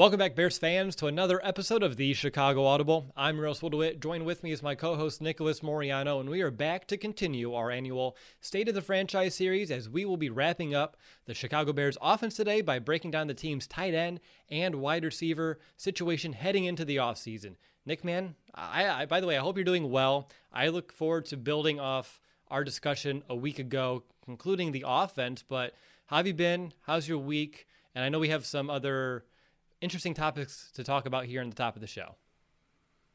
Welcome back, Bears fans, to another episode of the Chicago Audible. I'm Russ DeWitt. Joined with me is my co-host Nicholas Moriano, and we are back to continue our annual State of the Franchise series as we will be wrapping up the Chicago Bears offense today by breaking down the team's tight end and wide receiver situation heading into the offseason. Nick, man, I, I, by the way, I hope you're doing well. I look forward to building off our discussion a week ago, concluding the offense. But how have you been? How's your week? And I know we have some other interesting topics to talk about here in the top of the show.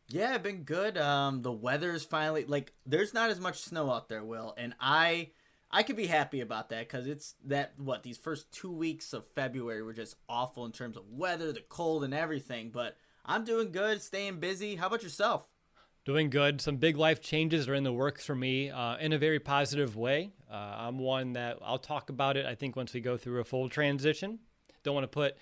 Yeah, I've been good. Um, the weather's finally like there's not as much snow out there, Will, and I I could be happy about that because it's that what these first two weeks of February were just awful in terms of weather, the cold, and everything. But I'm doing good, staying busy. How about yourself? Doing good. Some big life changes are in the works for me uh, in a very positive way. Uh, I'm one that I'll talk about it. I think once we go through a full transition. Don't want to put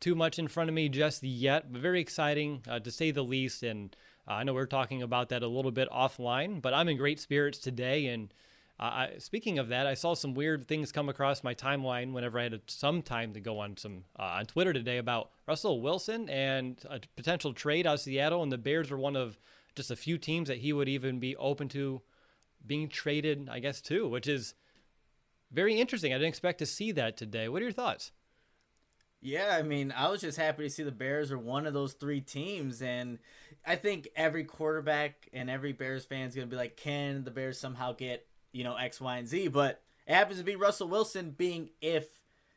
too much in front of me just yet, but very exciting uh, to say the least. And uh, I know we're talking about that a little bit offline, but I'm in great spirits today. And uh, I, speaking of that, I saw some weird things come across my timeline whenever I had some time to go on some uh, on Twitter today about Russell Wilson and a potential trade out of Seattle, and the Bears are one of just a few teams that he would even be open to being traded, I guess, too, which is very interesting. I didn't expect to see that today. What are your thoughts? Yeah, I mean, I was just happy to see the Bears are one of those three teams, and I think every quarterback and every Bears fan is gonna be like, can the Bears somehow get you know X, Y, and Z? But it happens to be Russell Wilson being if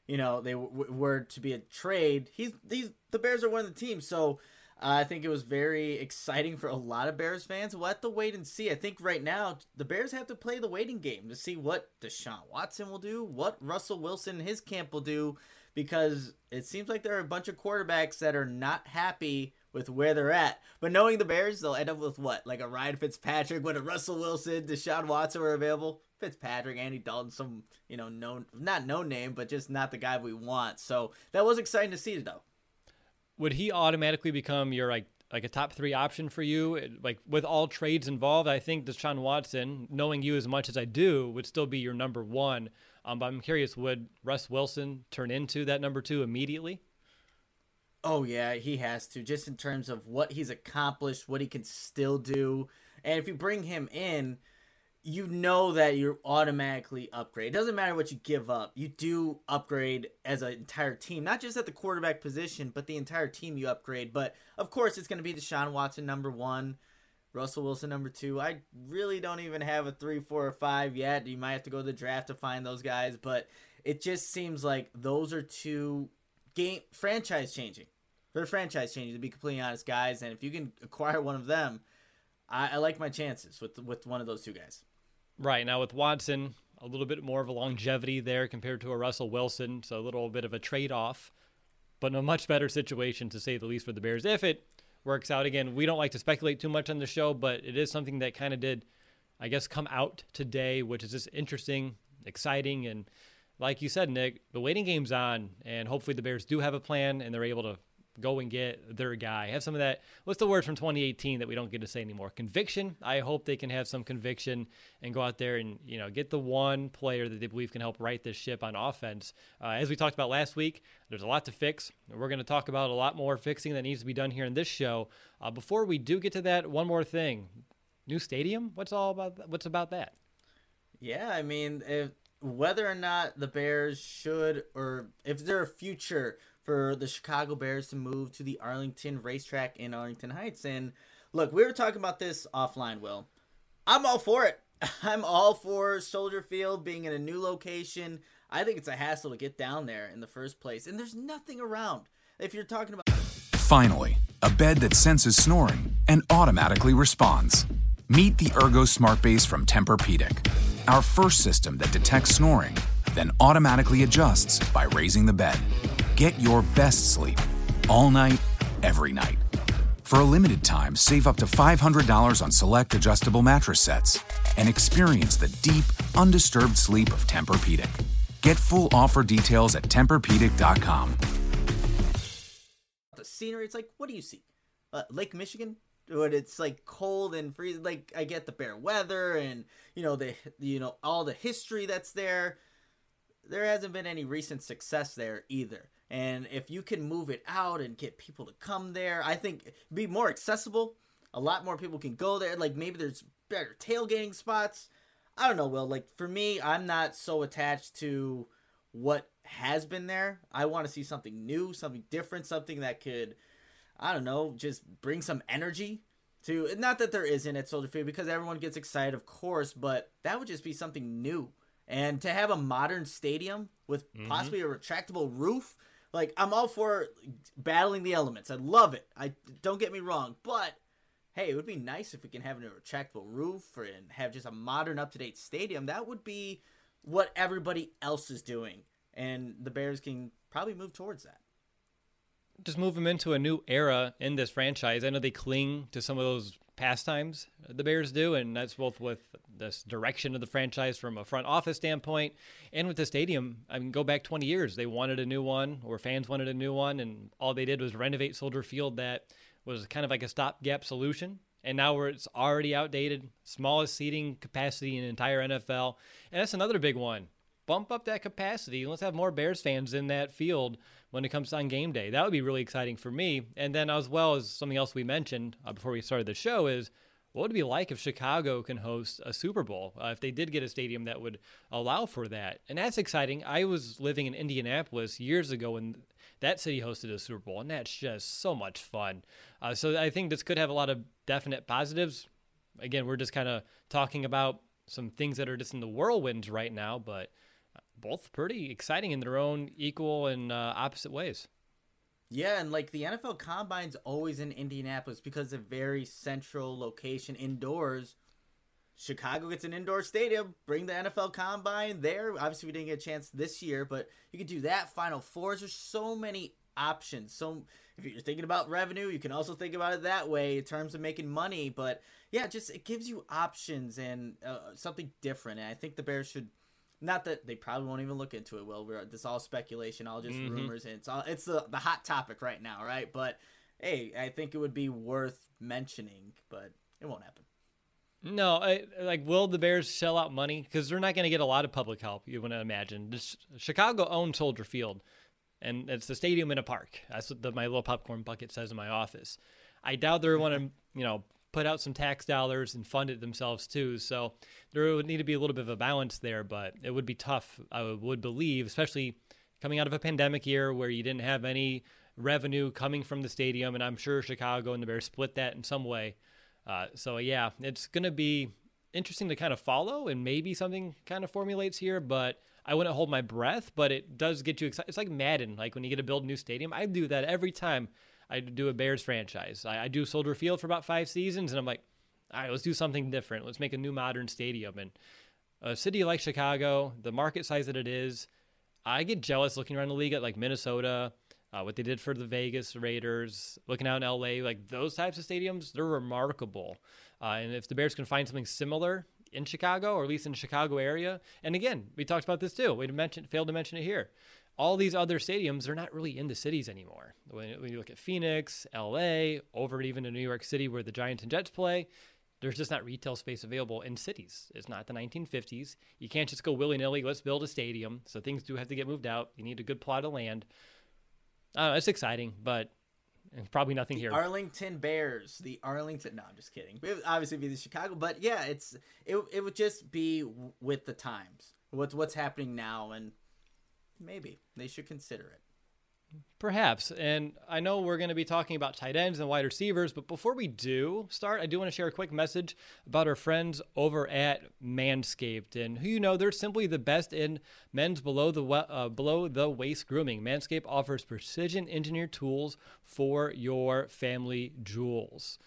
you know they w- were to be a trade. He's these the Bears are one of the teams, so uh, I think it was very exciting for a lot of Bears fans. We'll have to wait and see. I think right now the Bears have to play the waiting game to see what Deshaun Watson will do, what Russell Wilson and his camp will do because it seems like there are a bunch of quarterbacks that are not happy with where they're at. But knowing the Bears, they'll end up with what? Like a Ryan Fitzpatrick when a Russell Wilson, Deshaun Watson were available. Fitzpatrick, Andy Dalton, some, you know, known not no name, but just not the guy we want. So that was exciting to see though. Would he automatically become your like like a top three option for you? Like with all trades involved, I think Deshaun Watson, knowing you as much as I do, would still be your number one. Um, but I'm curious, would Russ Wilson turn into that number two immediately? Oh yeah, he has to. Just in terms of what he's accomplished, what he can still do, and if you bring him in, you know that you're automatically upgrade. It doesn't matter what you give up. You do upgrade as an entire team, not just at the quarterback position, but the entire team you upgrade. But of course, it's going to be Deshaun Watson number one. Russell Wilson number two. I really don't even have a three, four, or five yet. You might have to go to the draft to find those guys, but it just seems like those are two game franchise changing. They're franchise changing to be completely honest, guys. And if you can acquire one of them, I, I like my chances with with one of those two guys. Right now with Watson, a little bit more of a longevity there compared to a Russell Wilson, so a little bit of a trade off, but in a much better situation to say the least for the Bears if it works out. Again, we don't like to speculate too much on the show, but it is something that kind of did, I guess, come out today, which is just interesting, exciting, and like you said, Nick, the waiting game's on, and hopefully the Bears do have a plan and they're able to go and get their guy. Have some of that. What's the word from 2018 that we don't get to say anymore? Conviction. I hope they can have some conviction and go out there and you know get the one player that they believe can help right this ship on offense. Uh, as we talked about last week, there's a lot to fix. We're going to talk about a lot more fixing that needs to be done here in this show. Uh, before we do get to that, one more thing: new stadium. What's all about? That? What's about that? Yeah, I mean, if, whether or not the Bears should, or if there a future for the Chicago Bears to move to the Arlington racetrack in Arlington Heights. And look, we were talking about this offline, Will. I'm all for it. I'm all for Soldier Field being in a new location. I think it's a hassle to get down there in the first place. And there's nothing around. If you're talking about. Finally, a bed that senses snoring and automatically responds. Meet the Ergo Smart Base from Tempur-Pedic, our first system that detects snoring, then automatically adjusts by raising the bed. Get your best sleep all night, every night. For a limited time, save up to $500 on select adjustable mattress sets and experience the deep, undisturbed sleep of Tempur-Pedic. Get full offer details at TempurPedic.com. The scenery, it's like, what do you see? Uh, Lake Michigan? When it's like cold and freezing, like I get the bear weather and you know the you know all the history that's there. There hasn't been any recent success there either. And if you can move it out and get people to come there, I think be more accessible. A lot more people can go there. Like maybe there's better tailgating spots. I don't know, Will. Like for me, I'm not so attached to what has been there. I want to see something new, something different, something that could, I don't know, just bring some energy to. Not that there isn't at Soldier Field because everyone gets excited, of course, but that would just be something new. And to have a modern stadium with mm-hmm. possibly a retractable roof like I'm all for battling the elements. I love it. I don't get me wrong, but hey, it would be nice if we can have a retractable roof and have just a modern, up to date stadium. That would be what everybody else is doing, and the Bears can probably move towards that. Just move them into a new era in this franchise. I know they cling to some of those pastimes the Bears do, and that's both with this direction of the franchise from a front office standpoint and with the stadium. I mean, go back 20 years, they wanted a new one, or fans wanted a new one, and all they did was renovate Soldier Field that was kind of like a stopgap solution. And now where it's already outdated, smallest seating capacity in the entire NFL. And that's another big one. Bump up that capacity. Let's have more Bears fans in that field when it comes on game day. That would be really exciting for me. And then, as well as something else we mentioned uh, before we started the show, is what would it be like if Chicago can host a Super Bowl? Uh, if they did get a stadium that would allow for that, and that's exciting. I was living in Indianapolis years ago when that city hosted a Super Bowl, and that's just so much fun. Uh, so I think this could have a lot of definite positives. Again, we're just kind of talking about some things that are just in the whirlwinds right now, but both pretty exciting in their own equal and uh, opposite ways. Yeah, and like the NFL Combine's always in Indianapolis because of very central location indoors. Chicago gets an indoor stadium. Bring the NFL Combine there. Obviously, we didn't get a chance this year, but you could do that. Final fours. There's so many options. So if you're thinking about revenue, you can also think about it that way in terms of making money. But yeah, just it gives you options and uh, something different. And I think the Bears should not that they probably won't even look into it. Well, we're this all speculation, all just mm-hmm. rumors, and it's all it's the the hot topic right now, right? But hey, I think it would be worth mentioning, but it won't happen. No, I, like will the Bears shell out money because they're not going to get a lot of public help. You want to imagine. This, Chicago owns Soldier Field, and it's the stadium in a park. That's what the, my little popcorn bucket says in my office. I doubt they're want to, you know, put out some tax dollars and fund it themselves too. So there would need to be a little bit of a balance there, but it would be tough, I would believe, especially coming out of a pandemic year where you didn't have any revenue coming from the stadium. And I'm sure Chicago and the Bears split that in some way. Uh, so, yeah, it's going to be interesting to kind of follow and maybe something kind of formulates here, but I wouldn't hold my breath, but it does get you excited. It's like Madden, like when you get to build a new stadium. I do that every time I do a Bears franchise. I, I do Soldier Field for about five seasons, and I'm like, all right, let's do something different. Let's make a new modern stadium. And a city like Chicago, the market size that it is, I get jealous looking around the league at like Minnesota, uh, what they did for the Vegas Raiders, looking out in LA, like those types of stadiums, they're remarkable. Uh, and if the Bears can find something similar in Chicago, or at least in the Chicago area, and again, we talked about this too. We mentioned failed to mention it here all these other stadiums, they're not really in the cities anymore. When, when you look at Phoenix, LA, over even to New York City where the Giants and Jets play, there's just not retail space available in cities. It's not the 1950s. You can't just go willy nilly, let's build a stadium. So things do have to get moved out. You need a good plot of land. Uh, it's exciting, but probably nothing the here. Arlington Bears, the Arlington. No, I'm just kidding. It would obviously be the Chicago, but yeah, it's it. It would just be with the times. What's what's happening now, and maybe they should consider it. Perhaps. And I know we're going to be talking about tight ends and wide receivers, but before we do start, I do want to share a quick message about our friends over at Manscaped. And who you know, they're simply the best in men's below the uh, below the waist grooming. Manscaped offers precision engineered tools for your family jewels.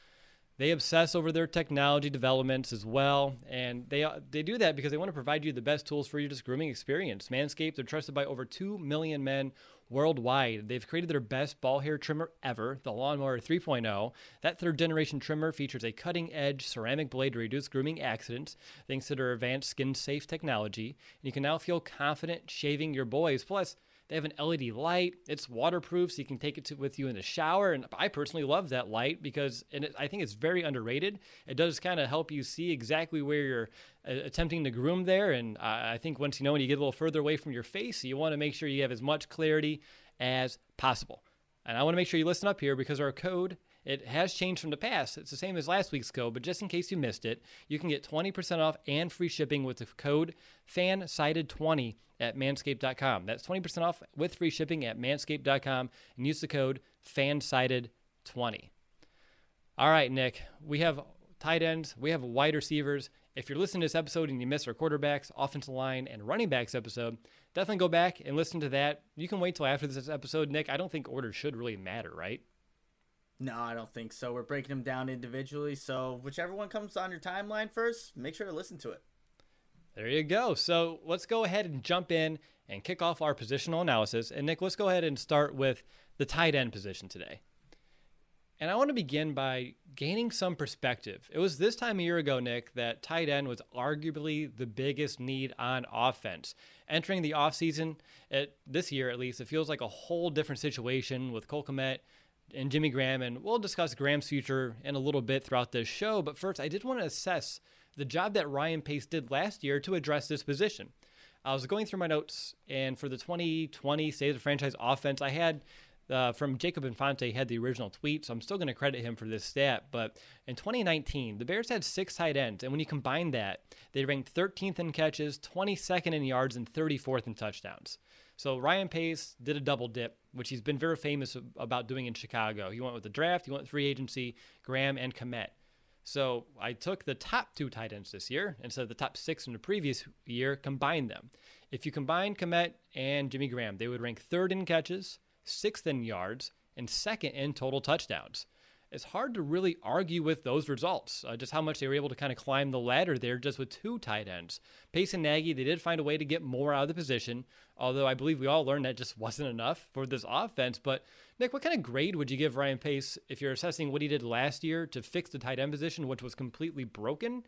They obsess over their technology developments as well, and they uh, they do that because they want to provide you the best tools for your just grooming experience. Manscaped, they're trusted by over two million men worldwide. They've created their best ball hair trimmer ever, the Lawnmower 3.0. That third generation trimmer features a cutting edge ceramic blade to reduce grooming accidents thanks to their advanced skin safe technology. And you can now feel confident shaving your boys. Plus, they have an LED light. It's waterproof, so you can take it to, with you in the shower. And I personally love that light because, and it, I think it's very underrated. It does kind of help you see exactly where you're uh, attempting to groom there. And uh, I think once you know when you get a little further away from your face, you want to make sure you have as much clarity as possible. And I want to make sure you listen up here because our code it has changed from the past. It's the same as last week's code, but just in case you missed it, you can get 20% off and free shipping with the code FANSIDED20 at manscaped.com. That's 20% off with free shipping at manscaped.com and use the code FANSIDED20. All right, Nick, we have tight ends, we have wide receivers. If you're listening to this episode and you missed our quarterbacks, offensive line, and running backs episode, definitely go back and listen to that. You can wait till after this episode, Nick. I don't think order should really matter, right? No, I don't think so. We're breaking them down individually. So whichever one comes on your timeline first, make sure to listen to it. There you go. So let's go ahead and jump in and kick off our positional analysis. And Nick, let's go ahead and start with the tight end position today. And I want to begin by gaining some perspective. It was this time a year ago, Nick, that tight end was arguably the biggest need on offense. Entering the offseason, at this year at least, it feels like a whole different situation with Cole Kmet and Jimmy Graham, and we'll discuss Graham's future in a little bit throughout this show. But first, I did want to assess the job that Ryan Pace did last year to address this position. I was going through my notes, and for the 2020 State of the Franchise offense, I had uh, from Jacob Infante had the original tweet, so I'm still going to credit him for this stat. But in 2019, the Bears had six tight ends, and when you combine that, they ranked 13th in catches, 22nd in yards, and 34th in touchdowns. So Ryan Pace did a double dip, which he's been very famous about doing in Chicago. He went with the draft, he went with free agency, Graham and Kmet. So I took the top two tight ends this year instead of the top six from the previous year, combined them. If you combine Kmet and Jimmy Graham, they would rank third in catches, sixth in yards, and second in total touchdowns it's hard to really argue with those results. Uh, just how much they were able to kind of climb the ladder there just with two tight ends. Pace and Nagy, they did find a way to get more out of the position, although I believe we all learned that just wasn't enough for this offense. But Nick, what kind of grade would you give Ryan Pace if you're assessing what he did last year to fix the tight end position, which was completely broken?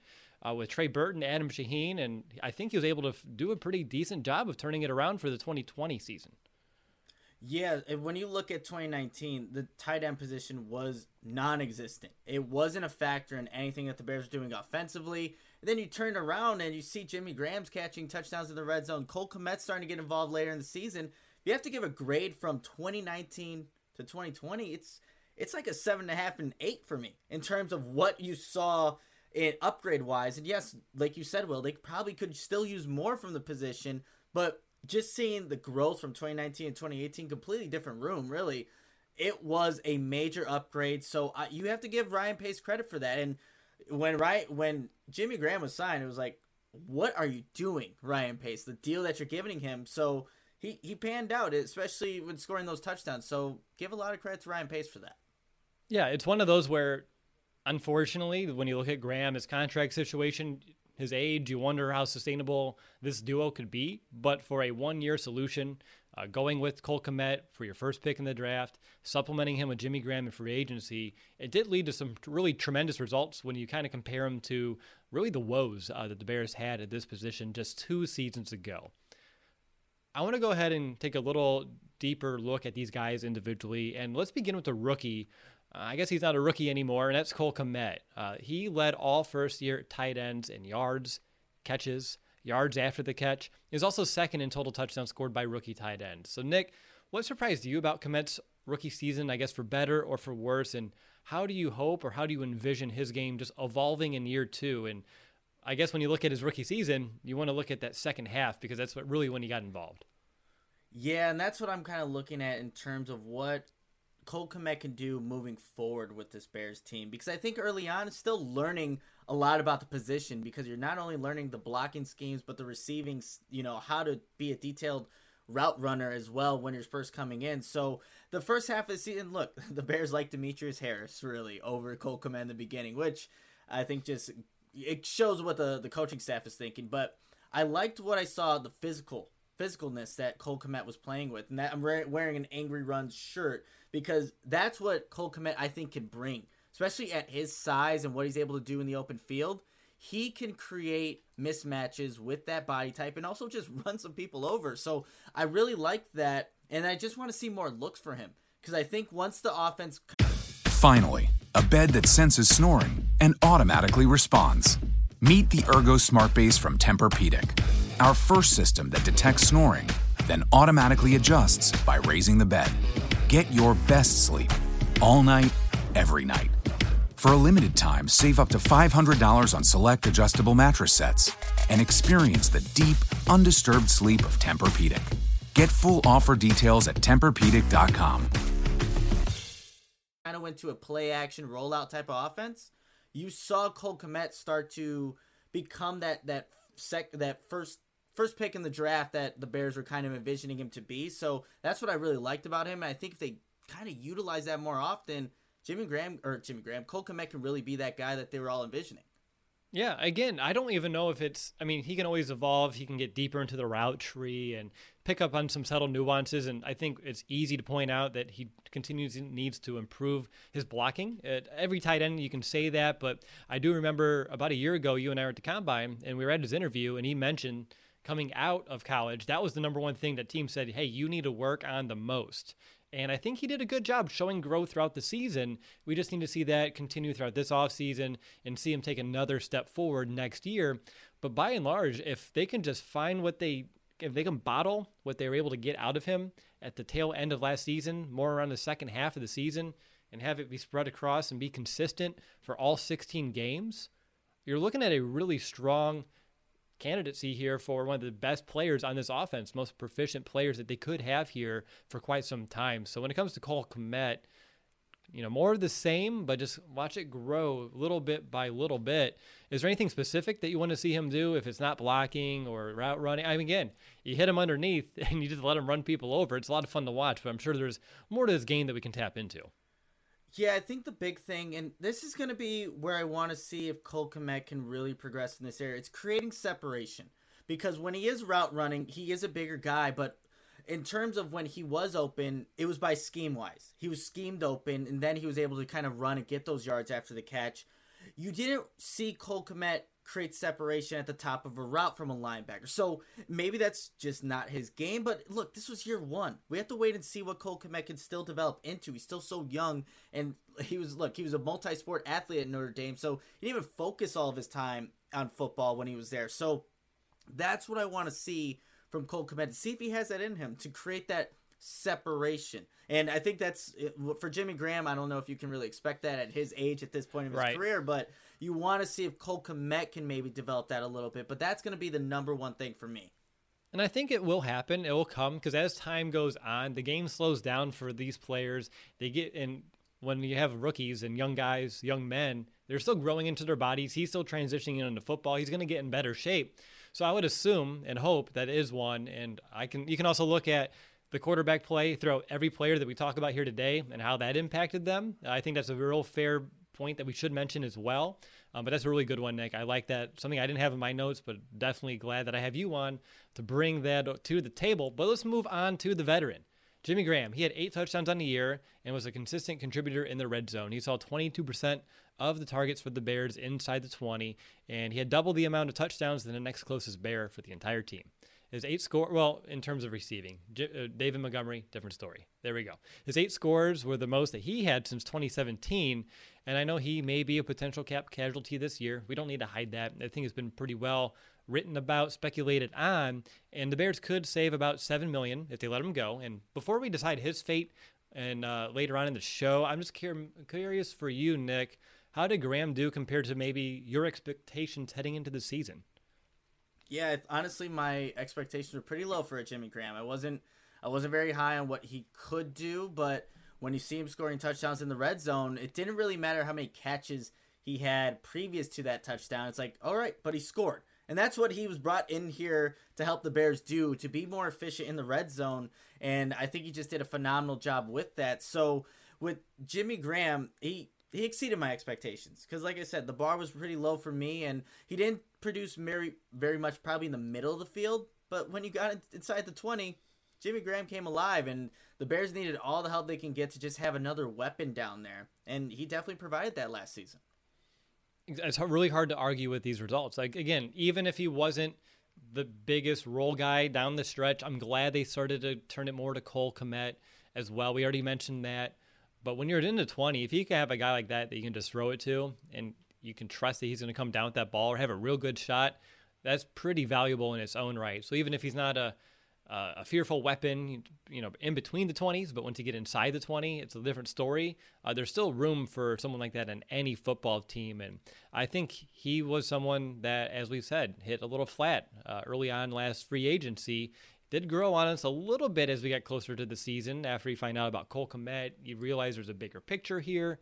Uh, with Trey Burton, Adam Shaheen, and I think he was able to f- do a pretty decent job of turning it around for the 2020 season. Yeah, when you look at 2019, the tight end position was non-existent. It wasn't a factor in anything that the Bears were doing offensively. And then you turn around and you see Jimmy Graham's catching touchdowns in the red zone. Cole Kmet's starting to get involved later in the season. You have to give a grade from 2019 to 2020, it's it's like a seven and a half and eight for me in terms of what you saw in upgrade wise. And yes, like you said, Will, they probably could still use more from the position, but just seeing the growth from 2019 and 2018, completely different room, really. It was a major upgrade. So uh, you have to give Ryan Pace credit for that. And when right when Jimmy Graham was signed, it was like, what are you doing, Ryan Pace? The deal that you're giving him. So he he panned out, especially when scoring those touchdowns. So give a lot of credit to Ryan Pace for that. Yeah, it's one of those where, unfortunately, when you look at Graham, his contract situation, his age, you wonder how sustainable this duo could be. But for a one year solution, uh, going with Cole Kmet for your first pick in the draft, supplementing him with Jimmy Graham in free agency, it did lead to some really tremendous results when you kind of compare him to really the woes uh, that the Bears had at this position just two seasons ago. I want to go ahead and take a little deeper look at these guys individually. And let's begin with the rookie. Uh, I guess he's not a rookie anymore, and that's Cole Kmet. Uh, he led all first year tight ends in yards, catches, yards after the catch. He was also second in total touchdowns scored by rookie tight ends. So, Nick, what surprised you about Kmet's rookie season, I guess, for better or for worse? And how do you hope or how do you envision his game just evolving in year two? And I guess when you look at his rookie season, you want to look at that second half because that's what really when he got involved. Yeah, and that's what I'm kind of looking at in terms of what Cole Kmet can do moving forward with this Bears team because I think early on it's still learning a lot about the position because you're not only learning the blocking schemes but the receiving, you know, how to be a detailed route runner as well when you're first coming in. So the first half of the season, look, the Bears like Demetrius Harris really over Cole Kmet in the beginning, which I think just it shows what the the coaching staff is thinking. But I liked what I saw the physical physicalness that Cole Kmet was playing with, and that I'm wearing an Angry Runs shirt because that's what Cole Kmet I think can bring, especially at his size and what he's able to do in the open field. He can create mismatches with that body type and also just run some people over. So I really like that, and I just want to see more looks for him because I think once the offense. Finally, a bed that senses snoring and automatically responds. Meet the Ergo Smart Base from Tempur-Pedic, our first system that detects snoring, then automatically adjusts by raising the bed. Get your best sleep all night, every night. For a limited time, save up to $500 on select adjustable mattress sets and experience the deep, undisturbed sleep of Tempur-Pedic. Get full offer details at TempurPedic.com. Kind of went to a play action rollout type of offense. You saw Cole Kmet start to become that that sec that first first pick in the draft that the Bears were kind of envisioning him to be. So that's what I really liked about him. And I think if they kind of utilize that more often, Jimmy Graham or Jimmy Graham, Cole Kmet can really be that guy that they were all envisioning. Yeah, again, I don't even know if it's. I mean, he can always evolve. He can get deeper into the route tree and pick up on some subtle nuances. And I think it's easy to point out that he continues needs to improve his blocking. At every tight end, you can say that, but I do remember about a year ago, you and I were at the combine, and we read his interview, and he mentioned coming out of college, that was the number one thing that team said, hey, you need to work on the most. And I think he did a good job showing growth throughout the season. We just need to see that continue throughout this offseason and see him take another step forward next year. But by and large, if they can just find what they if they can bottle what they were able to get out of him at the tail end of last season, more around the second half of the season, and have it be spread across and be consistent for all 16 games, you're looking at a really strong candidacy here for one of the best players on this offense, most proficient players that they could have here for quite some time. So when it comes to Cole Kmet, you know, more of the same, but just watch it grow little bit by little bit. Is there anything specific that you want to see him do if it's not blocking or route running? I mean, again, you hit him underneath and you just let him run people over. It's a lot of fun to watch, but I'm sure there's more to this game that we can tap into. Yeah, I think the big thing, and this is going to be where I want to see if Cole Kmet can really progress in this area. It's creating separation because when he is route running, he is a bigger guy, but in terms of when he was open, it was by scheme wise. He was schemed open, and then he was able to kind of run and get those yards after the catch. You didn't see Cole Kmet create separation at the top of a route from a linebacker. So maybe that's just not his game. But look, this was year one. We have to wait and see what Cole Kmet can still develop into. He's still so young, and he was look, he was a multi-sport athlete at Notre Dame, so he didn't even focus all of his time on football when he was there. So that's what I want to see from Cole Kmet to see if he has that in him to create that separation. And I think that's eh, for Jimmy Graham. I don't know if you can really expect that at his age at this point of his right. career, but you want to see if Cole Kmet can maybe develop that a little bit. But that's going to be the number one thing for me. And I think it will happen. It will come because as time goes on, the game slows down for these players. They get in when you have rookies and young guys, young men, they're still growing into their bodies. He's still transitioning into football. He's going to get in better shape. So I would assume and hope that is one. And I can you can also look at the quarterback play throughout every player that we talk about here today and how that impacted them. I think that's a real fair point that we should mention as well. Um, but that's a really good one, Nick. I like that. Something I didn't have in my notes, but definitely glad that I have you on to bring that to the table. But let's move on to the veteran. Jimmy Graham, he had eight touchdowns on the year and was a consistent contributor in the red zone. He saw 22% of the targets for the Bears inside the 20, and he had double the amount of touchdowns than the next closest Bear for the entire team. His eight score, well, in terms of receiving, J- uh, David Montgomery, different story. There we go. His eight scores were the most that he had since 2017, and I know he may be a potential cap casualty this year. We don't need to hide that. I think it's been pretty well written about, speculated on, and the Bears could save about seven million if they let him go. And before we decide his fate, and uh, later on in the show, I'm just curious for you, Nick. How did Graham do compared to maybe your expectations heading into the season? Yeah, honestly, my expectations were pretty low for a Jimmy Graham. I wasn't, I wasn't very high on what he could do, but when you see him scoring touchdowns in the red zone, it didn't really matter how many catches he had previous to that touchdown. It's like, all right, but he scored. And that's what he was brought in here to help the Bears do, to be more efficient in the red zone. And I think he just did a phenomenal job with that. So with Jimmy Graham, he he exceeded my expectations because, like I said, the bar was pretty low for me, and he didn't produce very very much probably in the middle of the field. But when you got inside the twenty, Jimmy Graham came alive, and the Bears needed all the help they can get to just have another weapon down there, and he definitely provided that last season. It's really hard to argue with these results. Like again, even if he wasn't the biggest role guy down the stretch, I'm glad they started to turn it more to Cole Kmet as well. We already mentioned that. But when you're at into 20, if you can have a guy like that that you can just throw it to and you can trust that he's going to come down with that ball or have a real good shot, that's pretty valuable in its own right. So even if he's not a uh, a fearful weapon, you know, in between the 20s, but once you get inside the 20, it's a different story. Uh, there's still room for someone like that in any football team, and I think he was someone that, as we said, hit a little flat uh, early on last free agency, did grow on us a little bit as we got closer to the season. After you find out about Cole Kmet, you realize there's a bigger picture here.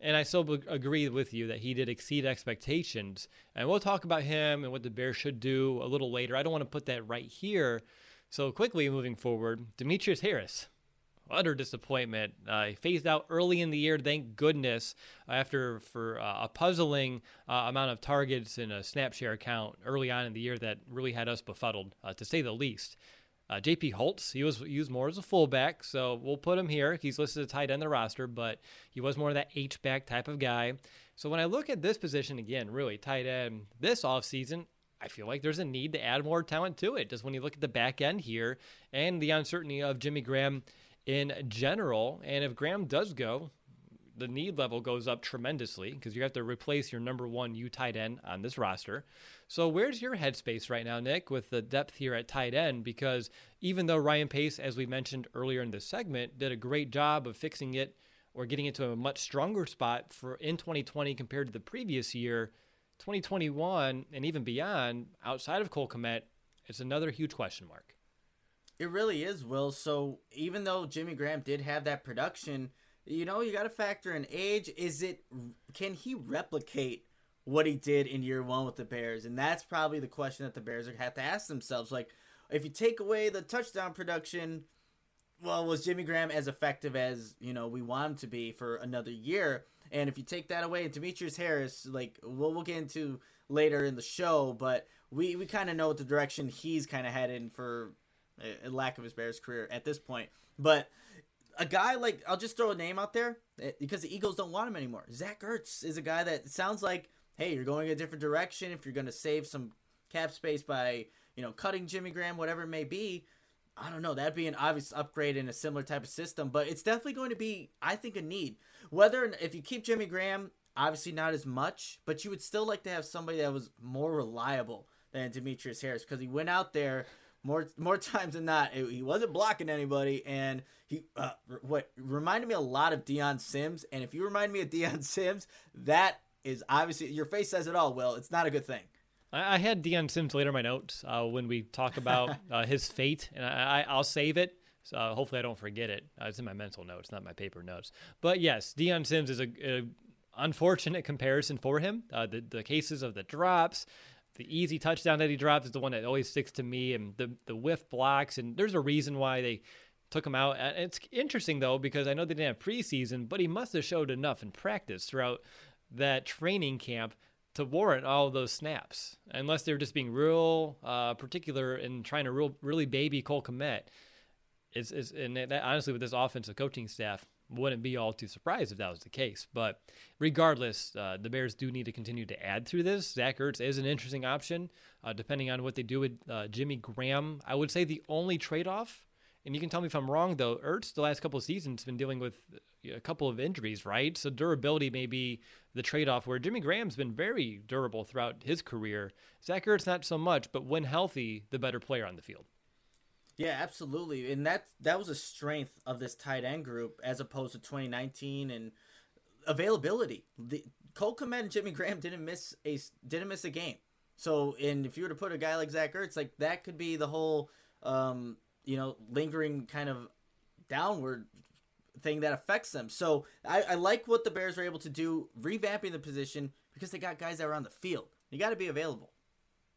And I still agree with you that he did exceed expectations. And we'll talk about him and what the Bears should do a little later. I don't want to put that right here. So quickly moving forward, Demetrius Harris, utter disappointment. Uh, he phased out early in the year, thank goodness, after for uh, a puzzling uh, amount of targets in a snap share account early on in the year that really had us befuddled, uh, to say the least. Uh, JP Holtz, he was used more as a fullback, so we'll put him here. He's listed as tight end the roster, but he was more of that H back type of guy. So when I look at this position again, really tight end this offseason, I feel like there's a need to add more talent to it. Just when you look at the back end here and the uncertainty of Jimmy Graham in general. And if Graham does go, the need level goes up tremendously because you have to replace your number one U tight end on this roster. So where's your headspace right now, Nick, with the depth here at tight end? Because even though Ryan Pace, as we mentioned earlier in this segment, did a great job of fixing it or getting into a much stronger spot for in 2020 compared to the previous year, 2021 and even beyond, outside of Cole Kmet, it's another huge question mark. It really is, Will. So even though Jimmy Graham did have that production, you know, you got to factor in age. Is it can he replicate what he did in year one with the Bears? And that's probably the question that the Bears have to ask themselves. Like, if you take away the touchdown production, well, was Jimmy Graham as effective as you know we want him to be for another year? And if you take that away, and Demetrius Harris, like we'll we'll get into later in the show, but we we kind of know the direction he's kind of headed for a lack of his Bears career at this point. But a guy like I'll just throw a name out there eh, because the Eagles don't want him anymore. Zach Ertz is a guy that sounds like, hey, you're going a different direction. If you're going to save some cap space by you know cutting Jimmy Graham, whatever it may be, I don't know. That'd be an obvious upgrade in a similar type of system, but it's definitely going to be, I think, a need. Whether if you keep Jimmy Graham, obviously not as much, but you would still like to have somebody that was more reliable than Demetrius Harris because he went out there more more times than not, he wasn't blocking anybody, and he uh, what reminded me a lot of Dion Sims. And if you remind me of Dion Sims, that is obviously your face says it all. Well, it's not a good thing. I had Dion Sims later in my notes uh, when we talk about uh, his fate, and I, will save it. So uh, hopefully I don't forget it. Uh, it's in my mental notes, not my paper notes. But yes, Dion Sims is a, a unfortunate comparison for him. Uh, the the cases of the drops, the easy touchdown that he drops is the one that always sticks to me, and the the whiff blocks. And there's a reason why they took him out. And it's interesting though because I know they didn't have preseason, but he must have showed enough in practice throughout that training camp to warrant all those snaps, unless they're just being real uh, particular and trying to real, really baby Cole Kmet. It's, it's and that, honestly with this offensive coaching staff, Wouldn't be all too surprised if that was the case. But regardless, uh, the Bears do need to continue to add through this. Zach Ertz is an interesting option, uh, depending on what they do with uh, Jimmy Graham. I would say the only trade off, and you can tell me if I'm wrong though, Ertz the last couple of seasons been dealing with a couple of injuries, right? So durability may be the trade off where Jimmy Graham's been very durable throughout his career. Zach Ertz not so much, but when healthy, the better player on the field. Yeah, absolutely, and that that was a strength of this tight end group as opposed to 2019 and availability. The Cole Kmet and Jimmy Graham didn't miss a didn't miss a game. So, and if you were to put a guy like Zach Ertz, like that could be the whole, um, you know, lingering kind of downward thing that affects them. So I, I like what the Bears were able to do, revamping the position because they got guys that are on the field. You got to be available.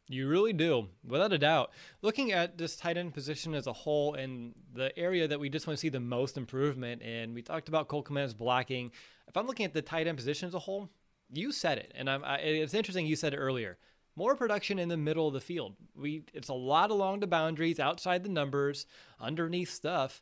You really do, without a doubt. Looking at this tight end position as a whole and the area that we just want to see the most improvement in, we talked about Cole Kmet's blocking. If I'm looking at the tight end position as a whole, you said it, and I, it's interesting you said it earlier. More production in the middle of the field. We it's a lot along the boundaries, outside the numbers, underneath stuff.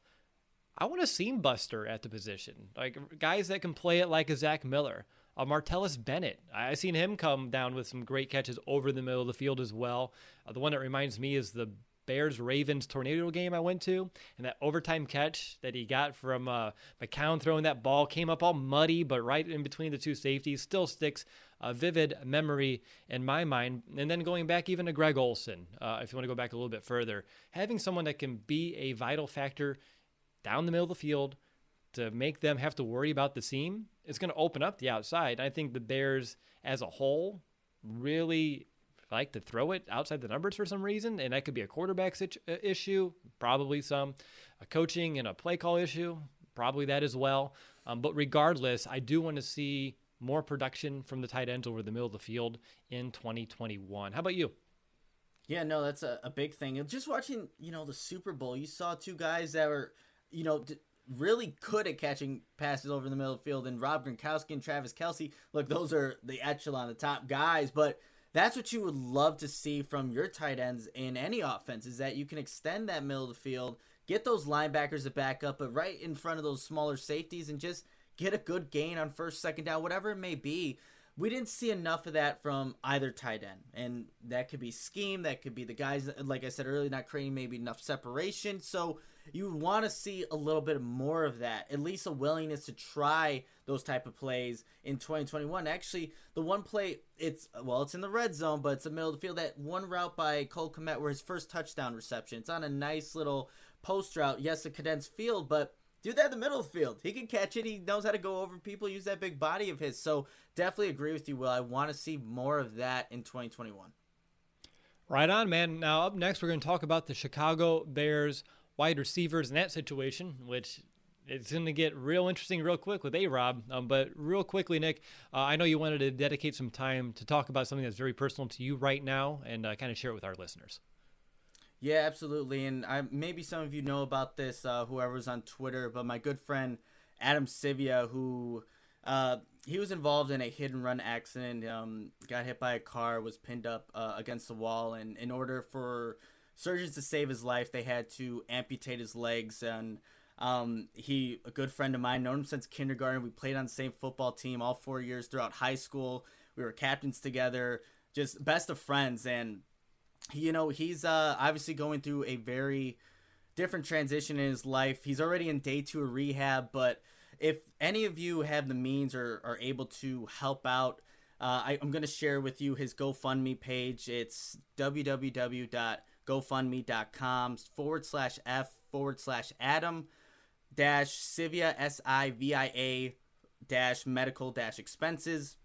I want a seam buster at the position, like guys that can play it like a Zach Miller uh, Martellus Bennett. I've seen him come down with some great catches over the middle of the field as well. Uh, the one that reminds me is the Bears Ravens tornado game I went to, and that overtime catch that he got from uh, McCown throwing that ball came up all muddy, but right in between the two safeties, still sticks a vivid memory in my mind. And then going back even to Greg Olsen, uh, if you want to go back a little bit further, having someone that can be a vital factor down the middle of the field to make them have to worry about the seam it's going to open up the outside. I think the Bears as a whole really like to throw it outside the numbers for some reason, and that could be a quarterback situ- uh, issue, probably some, a coaching and a play call issue, probably that as well. Um, but regardless, I do want to see more production from the tight ends over the middle of the field in 2021. How about you? Yeah, no, that's a, a big thing. Just watching, you know, the Super Bowl, you saw two guys that were, you know, d- really good at catching passes over the middle of the field. And Rob Gronkowski and Travis Kelce, look, those are the echelon, the top guys. But that's what you would love to see from your tight ends in any offense is that you can extend that middle of the field, get those linebackers to back up, but right in front of those smaller safeties and just get a good gain on first, second down, whatever it may be. We didn't see enough of that from either tight end. And that could be scheme, that could be the guys, like I said earlier, not creating maybe enough separation. So you want to see a little bit more of that, at least a willingness to try those type of plays in 2021. Actually, the one play, it's well, it's in the red zone, but it's the middle of the field. That one route by Cole Kmet, where his first touchdown reception, it's on a nice little post route. Yes, a condensed field, but do that in the middle the field. He can catch it. He knows how to go over people, use that big body of his. So definitely agree with you, Will. I want to see more of that in 2021. Right on, man. Now, up next, we're going to talk about the Chicago Bears wide receivers in that situation, which it's going to get real interesting real quick with A Rob. Um, but real quickly, Nick, uh, I know you wanted to dedicate some time to talk about something that's very personal to you right now and uh, kind of share it with our listeners. Yeah, absolutely. And I, maybe some of you know about this, uh, whoever's on Twitter, but my good friend Adam Sivia, who uh, he was involved in a hit and run accident, um, got hit by a car, was pinned up uh, against the wall, and in order for surgeons to save his life, they had to amputate his legs. And um, he, a good friend of mine, known him since kindergarten. We played on the same football team all four years throughout high school. We were captains together, just best of friends. And you know, he's uh, obviously going through a very different transition in his life. He's already in day two of rehab, but if any of you have the means or are able to help out, uh, I, am going to share with you his GoFundMe page. It's www gofundme.com forward slash F forward slash Adam dash Sivia S I V I A dash medical dash expenses.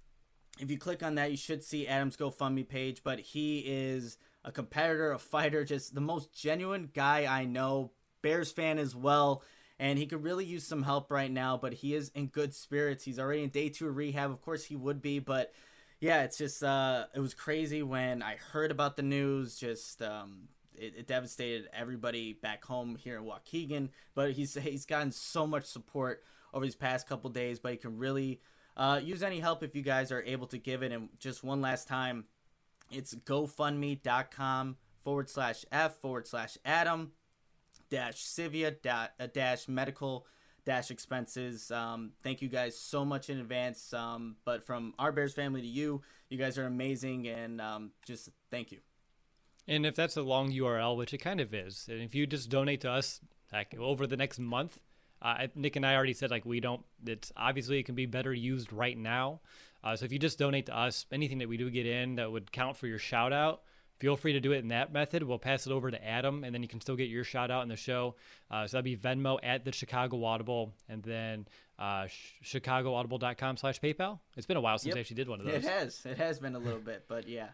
If you click on that, you should see Adam's GoFundMe page, but he is a competitor, a fighter, just the most genuine guy I know. Bears fan as well. And he could really use some help right now, but he is in good spirits. He's already in day two rehab. Of course, he would be, but yeah, it's just uh, it was crazy when I heard about the news. Just um, it, it, devastated everybody back home here in Waukegan. But he's he's gotten so much support over these past couple days. But he can really uh, use any help if you guys are able to give it. And just one last time, it's GoFundMe.com forward slash F forward slash Adam dash Sivia dot, uh, dash medical dash expenses. Um, thank you guys so much in advance. Um, but from our Bears family to you, you guys are amazing, and um, just thank you. And if that's a long URL, which it kind of is, and if you just donate to us like, over the next month, uh, Nick and I already said like we don't. It's obviously it can be better used right now. Uh, so if you just donate to us, anything that we do get in that would count for your shout out, feel free to do it in that method. We'll pass it over to Adam, and then you can still get your shout out in the show. Uh, so that'd be Venmo at the Chicago Audible, and then uh, chicagoaudible.com slash PayPal. It's been a while since yep. I actually did one of those. It has. It has been a little bit, but yeah.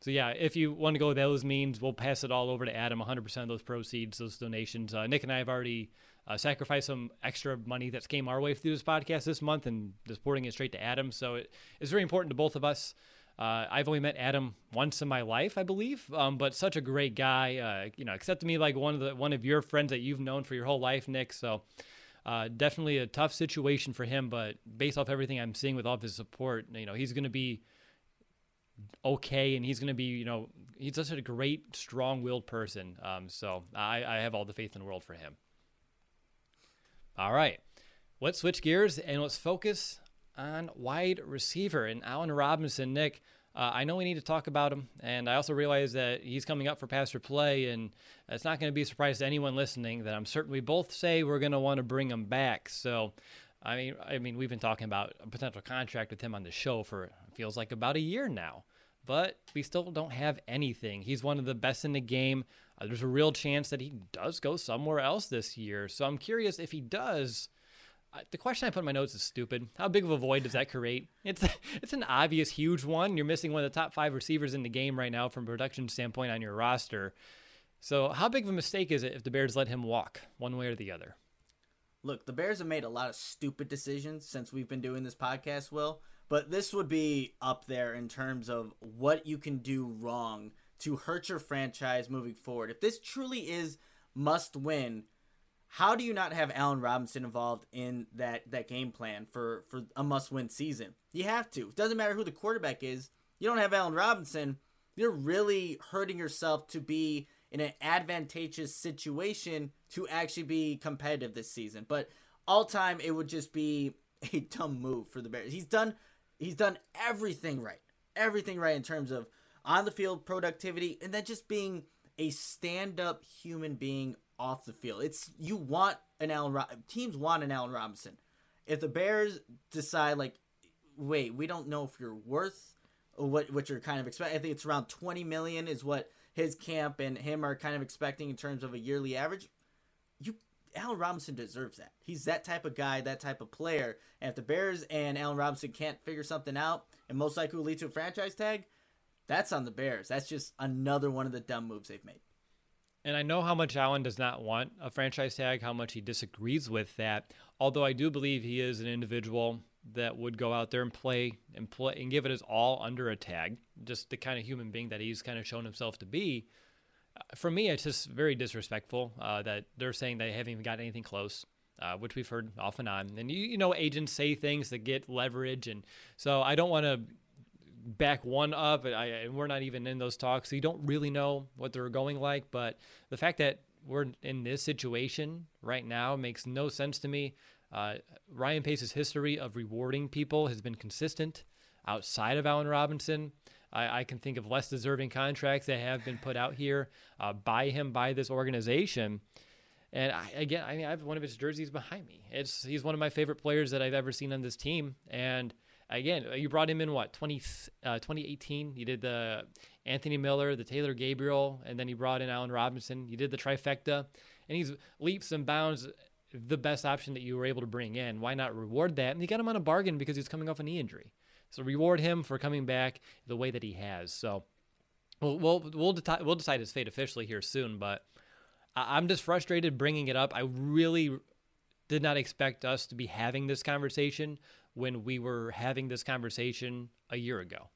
So yeah, if you want to go with those means, we'll pass it all over to Adam. 100% of those proceeds, those donations. Uh, Nick and I have already uh, sacrificed some extra money that's came our way through this podcast this month and just porting it straight to Adam. So it, it's very important to both of us. Uh, I've only met Adam once in my life, I believe, um, but such a great guy. Uh, you know, accepted me like one of the one of your friends that you've known for your whole life, Nick. So uh, definitely a tough situation for him, but based off everything I'm seeing with all of his support, you know, he's going to be okay, and he's going to be, you know, he's such a great, strong-willed person. Um, so I, I have all the faith in the world for him. All right, let's switch gears and let's focus on wide receiver and Allen Robinson. Nick, uh, I know we need to talk about him, and I also realize that he's coming up for pass or play, and it's not going to be a surprise to anyone listening that I'm certain we both say we're going to want to bring him back. So, I mean, I mean, we've been talking about a potential contract with him on the show for feels like about a year now but we still don't have anything. He's one of the best in the game. Uh, there's a real chance that he does go somewhere else this year. So I'm curious if he does. Uh, the question I put in my notes is stupid. How big of a void does that create? It's it's an obvious huge one. You're missing one of the top five receivers in the game right now from a production standpoint on your roster. So how big of a mistake is it if the Bears let him walk one way or the other? Look, the Bears have made a lot of stupid decisions since we've been doing this podcast, Will. But this would be up there in terms of what you can do wrong to hurt your franchise moving forward. If this truly is must win, how do you not have Allen Robinson involved in that that game plan for for a must win season? You have to. It doesn't matter who the quarterback is. You don't have Allen Robinson. You're really hurting yourself to be in an advantageous situation to actually be competitive this season. But all time, it would just be a dumb move for the Bears. He's done He's done everything right. Everything right in terms of on the field productivity and then just being a stand-up human being off the field. It's you want an Allen Ro- teams want an Allen Robinson. If the Bears decide like wait, we don't know if you're worth what what you're kind of expecting. I think it's around 20 million is what his camp and him are kind of expecting in terms of a yearly average. Allen Robinson deserves that. He's that type of guy, that type of player. And if the Bears and Allen Robinson can't figure something out, and most likely will lead to a franchise tag, that's on the Bears. That's just another one of the dumb moves they've made. And I know how much Allen does not want a franchise tag, how much he disagrees with that. Although I do believe he is an individual that would go out there and play and play and give it his all under a tag, just the kind of human being that he's kind of shown himself to be for me, it's just very disrespectful uh, that they're saying they haven't even got anything close. Uh, which we've heard off and on. And you, you know, agents say things that get leverage, and so I don't want to back one up. I, and we're not even in those talks, so you don't really know what they're going like. But the fact that we're in this situation right now makes no sense to me. Uh, Ryan Pace's history of rewarding people has been consistent outside of Allen Robinson. I, I, can think of less deserving contracts that have been put out here uh, by him by this organization. And I, again, I mean, I have one of his jerseys behind me. It's he's one of my favorite players that I've ever seen on this team. And again, you brought him in what 20, uh, 2018. You did the Anthony Miller, the Taylor Gabriel, and then you brought in Allen Robinson. You did the trifecta, and he's leaps and bounds the best option that you were able to bring in. Why not reward that? And you got him on a bargain because he's coming off a knee injury. So reward him for coming back the way that he has. So we'll we'll we'll, deti- we'll decide his fate officially here soon. But I'm just frustrated bringing it up. I really did not expect us to be having this conversation when we were having this conversation a year ago.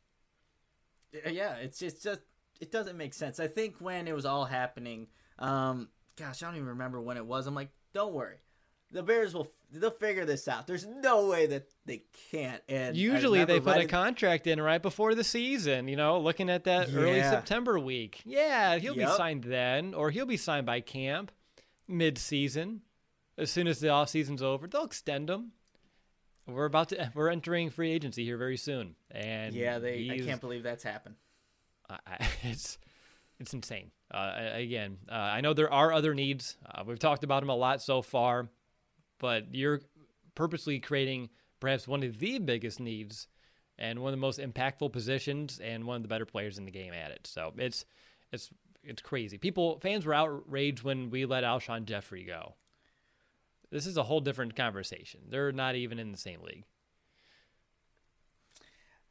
Yeah, it's it's just it doesn't make sense. I think when it was all happening, um, gosh, I don't even remember when it was. I'm like, don't worry, the Bears will they'll figure this out. There's no way that they can't. And usually they put a contract in right before the season. You know, looking at that yeah. early September week. Yeah, he'll yep. be signed then, or he'll be signed by camp mid-season. as soon as the off season's over, they'll extend him. We're about to we're entering free agency here very soon, and yeah, they I can't believe that's happened. I, it's it's insane. Uh, again, uh, I know there are other needs. Uh, we've talked about them a lot so far, but you're purposely creating perhaps one of the biggest needs and one of the most impactful positions and one of the better players in the game at it. So it's it's it's crazy. People fans were outraged when we let Alshon Jeffery go. This is a whole different conversation. They're not even in the same league.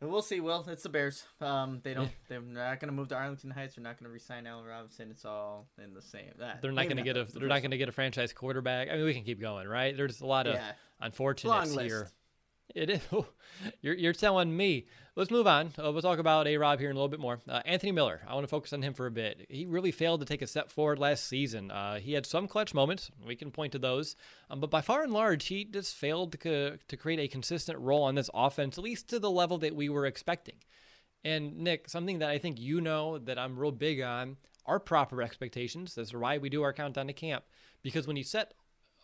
We'll see. Well, it's the Bears. Um, they don't. They're not going to move to Arlington Heights. They're not going to resign Allen Robinson. It's all in the same. That, they're not going to get a. They're not going to get a franchise quarterback. I mean, we can keep going, right? There's a lot of yeah. unfortunates here. It is. You're, you're telling me. Let's move on. Uh, we'll talk about A Rob here in a little bit more. Uh, Anthony Miller. I want to focus on him for a bit. He really failed to take a step forward last season. Uh, he had some clutch moments. We can point to those. Um, but by far and large, he just failed to, co- to create a consistent role on this offense, at least to the level that we were expecting. And Nick, something that I think you know that I'm real big on are proper expectations. That's why we do our countdown to camp. Because when you set,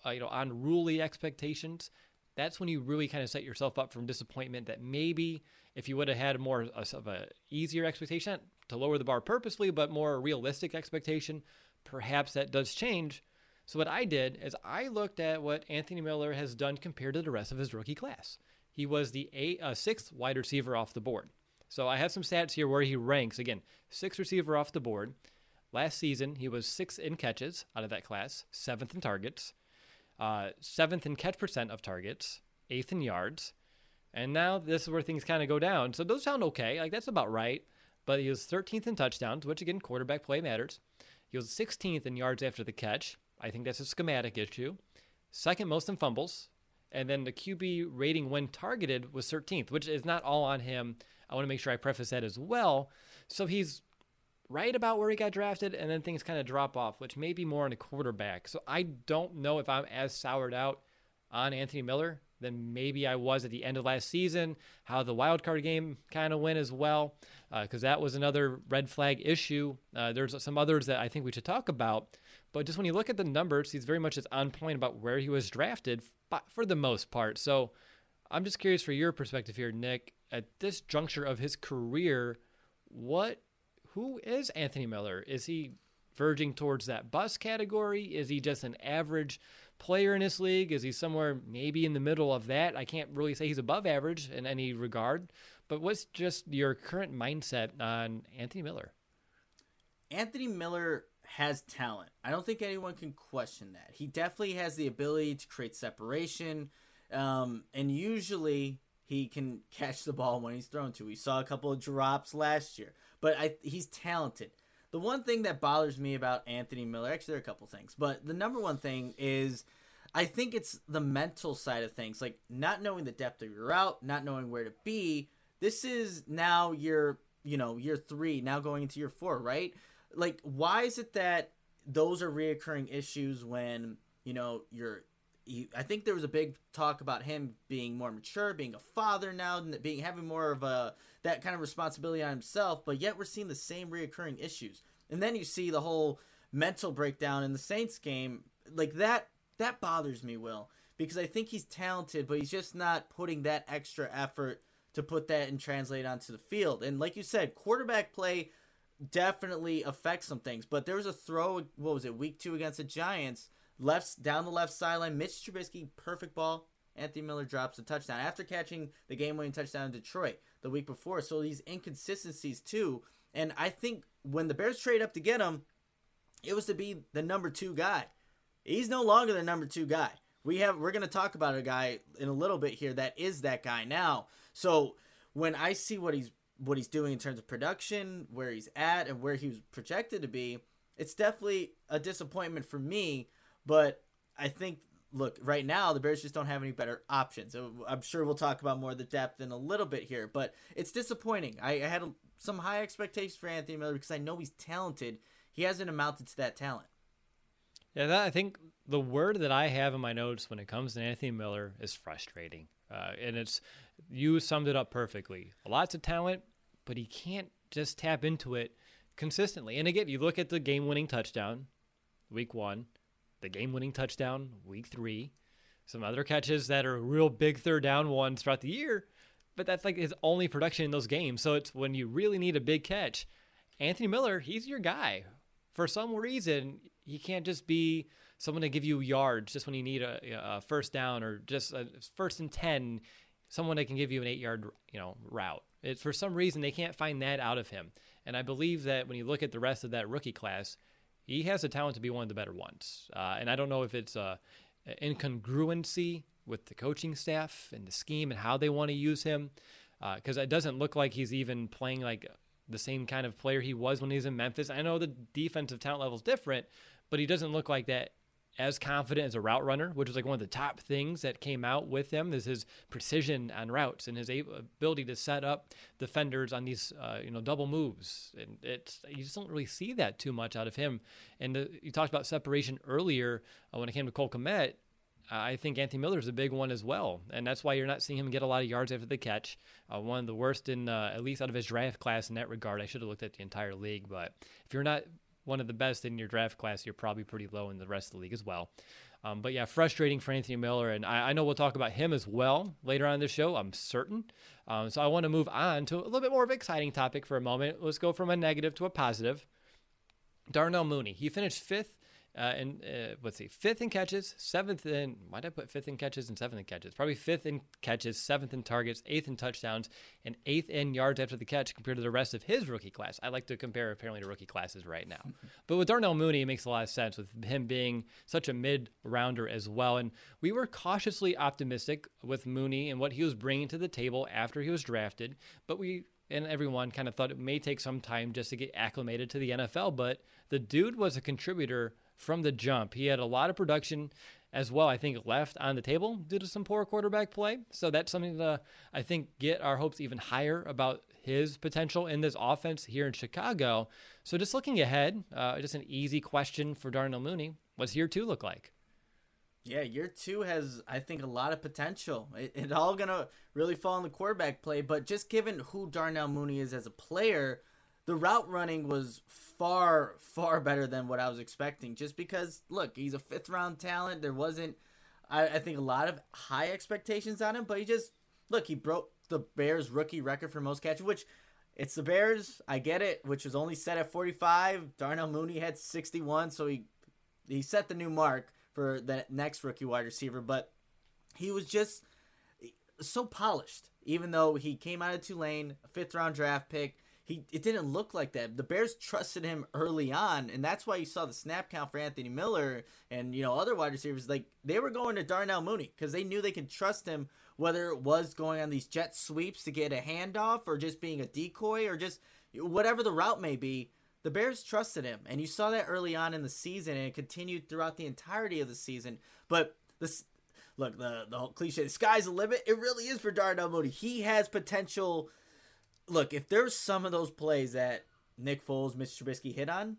uh, you know, unruly expectations, that's when you really kind of set yourself up from disappointment that maybe if you would have had more of a easier expectation to lower the bar purposely but more realistic expectation perhaps that does change. So what i did is i looked at what anthony miller has done compared to the rest of his rookie class. He was the eight, uh, sixth wide receiver off the board. So i have some stats here where he ranks again sixth receiver off the board. Last season he was sixth in catches out of that class seventh in targets uh, seventh in catch percent of targets, eighth in yards. And now this is where things kind of go down. So those sound okay. Like that's about right. But he was 13th in touchdowns, which again, quarterback play matters. He was 16th in yards after the catch. I think that's a schematic issue. Second most in fumbles. And then the QB rating when targeted was 13th, which is not all on him. I want to make sure I preface that as well. So he's right about where he got drafted, and then things kind of drop off, which may be more on a quarterback. So I don't know if I'm as soured out on Anthony Miller than maybe I was at the end of last season. How the wild card game kind of went as well, because uh, that was another red flag issue. Uh, there's some others that I think we should talk about, but just when you look at the numbers, he's very much as on point about where he was drafted for the most part. So I'm just curious for your perspective here, Nick. At this juncture of his career, what who is Anthony Miller? Is he verging towards that bust category? Is he just an average player in this league? Is he somewhere maybe in the middle of that? I can't really say he's above average in any regard, but what's just your current mindset on Anthony Miller? Anthony Miller has talent. I don't think anyone can question that. He definitely has the ability to create separation, um, and usually he can catch the ball when he's thrown to. We saw a couple of drops last year but I, he's talented. The one thing that bothers me about Anthony Miller, actually, there are a couple things, but the number one thing is I think it's the mental side of things, like not knowing the depth of your route, not knowing where to be. This is now your, you know, year three, now going into year four, right? Like, why is it that those are reoccurring issues when you know you're I think there was a big talk about him being more mature, being a father now, and being having more of a that kind of responsibility on himself. But yet we're seeing the same reoccurring issues, and then you see the whole mental breakdown in the Saints game, like that. That bothers me, Will, because I think he's talented, but he's just not putting that extra effort to put that and translate onto the field. And like you said, quarterback play definitely affects some things. But there was a throw, what was it, week two against the Giants Left down the left sideline, Mitch Trubisky, perfect ball. Anthony Miller drops a touchdown after catching the game-winning touchdown in Detroit the week before. So these inconsistencies too, and I think when the Bears trade up to get him, it was to be the number two guy. He's no longer the number two guy. We have we're going to talk about a guy in a little bit here that is that guy now. So when I see what he's what he's doing in terms of production, where he's at, and where he was projected to be, it's definitely a disappointment for me but I think look, right now the Bears just don't have any better options. I'm sure we'll talk about more of the depth in a little bit here, but it's disappointing. I, I had some high expectations for Anthony Miller because I know he's talented. He hasn't amounted to that talent. Yeah, that, I think the word that I have in my notes when it comes to Anthony Miller is frustrating, uh, and it's you summed it up perfectly. Lots of talent, but he can't just tap into it consistently. And again, you look at the game-winning touchdown, week one the game winning touchdown week three, some other catches that are real big third down ones throughout the year, but that's like his only production in those games. So it's when you really need a big catch. Anthony Miller, he's your guy. For some reason, he can't just be someone to give you yards just when you need a, a first down or just a first and 10, someone that can give you an eight yard you know route. For some reason they can't find that out of him. And I believe that when you look at the rest of that rookie class, he has the talent to be one of the better ones. Uh, and I don't know if it's a, a incongruency with the coaching staff and the scheme and how they want to use him, because uh, it doesn't look like he's even playing like the same kind of player he was when he was in Memphis. I know the defensive talent level is different, but he doesn't look like that as confident as a route runner, which was like one of the top things that came out with him is his precision on routes and his ability to set up defenders on these uh, you know double moves. And it's you just don't really see that too much out of him. And the, you talked about separation earlier uh, when it came to Cole Kmet. I think Anthony Miller is a big one as well, and that's why you're not seeing him get a lot of yards after the catch. Uh, one of the worst in uh, at least out of his draft class in that regard. I should have looked at the entire league, but if you're not one of the best in your draft class, you're probably pretty low in the rest of the league as well. Um, but yeah, frustrating for Anthony Miller, and I, I, know we'll talk about him as well later on in the show. I'm certain. Um, so I want to move on to a little bit more of an exciting topic for a moment. Let's go from a negative to a positive. Darnell Mooney, he finished fifth uh, and uh, let's see, fifth in catches, seventh in. Why did I put fifth in catches and seventh in catches? Probably fifth in catches, seventh in targets, eighth in touchdowns, and eighth in yards after the catch compared to the rest of his rookie class. I like to compare apparently to rookie classes right now. but with Darnell Mooney, it makes a lot of sense with him being such a mid rounder as well. And we were cautiously optimistic with Mooney and what he was bringing to the table after he was drafted. But we and everyone kind of thought it may take some time just to get acclimated to the NFL. But the dude was a contributor from the jump. He had a lot of production as well, I think, left on the table due to some poor quarterback play. So that's something to, I think, get our hopes even higher about his potential in this offense here in Chicago. So just looking ahead, uh, just an easy question for Darnell Mooney. What's year two look like? Yeah, year two has, I think, a lot of potential. It, it all gonna really fall on the quarterback play, but just given who Darnell Mooney is as a player, the route running was far, far better than what I was expecting. Just because, look, he's a fifth round talent. There wasn't, I, I think, a lot of high expectations on him, but he just, look, he broke the Bears' rookie record for most catches, which it's the Bears. I get it, which was only set at 45. Darnell Mooney had 61, so he he set the new mark for the next rookie wide receiver. But he was just so polished, even though he came out of Tulane, a fifth round draft pick he it didn't look like that. The Bears trusted him early on, and that's why you saw the snap count for Anthony Miller and you know other wide receivers. Like they were going to Darnell Mooney because they knew they could trust him, whether it was going on these jet sweeps to get a handoff or just being a decoy or just whatever the route may be. The Bears trusted him, and you saw that early on in the season, and it continued throughout the entirety of the season. But this, look, the the whole cliche, the sky's the limit. It really is for Darnell Mooney. He has potential look, if there's some of those plays that Nick Foles, Mitch Trubisky hit on,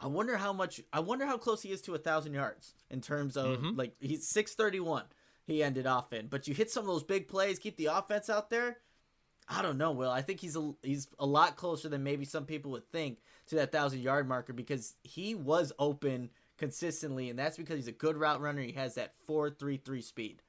I wonder how much. I wonder how close he is to a thousand yards in terms of mm-hmm. like he's six thirty one. He ended off in, but you hit some of those big plays, keep the offense out there. I don't know, Will. I think he's a he's a lot closer than maybe some people would think to that thousand yard marker because he was open consistently, and that's because he's a good route runner. He has that four three three speed.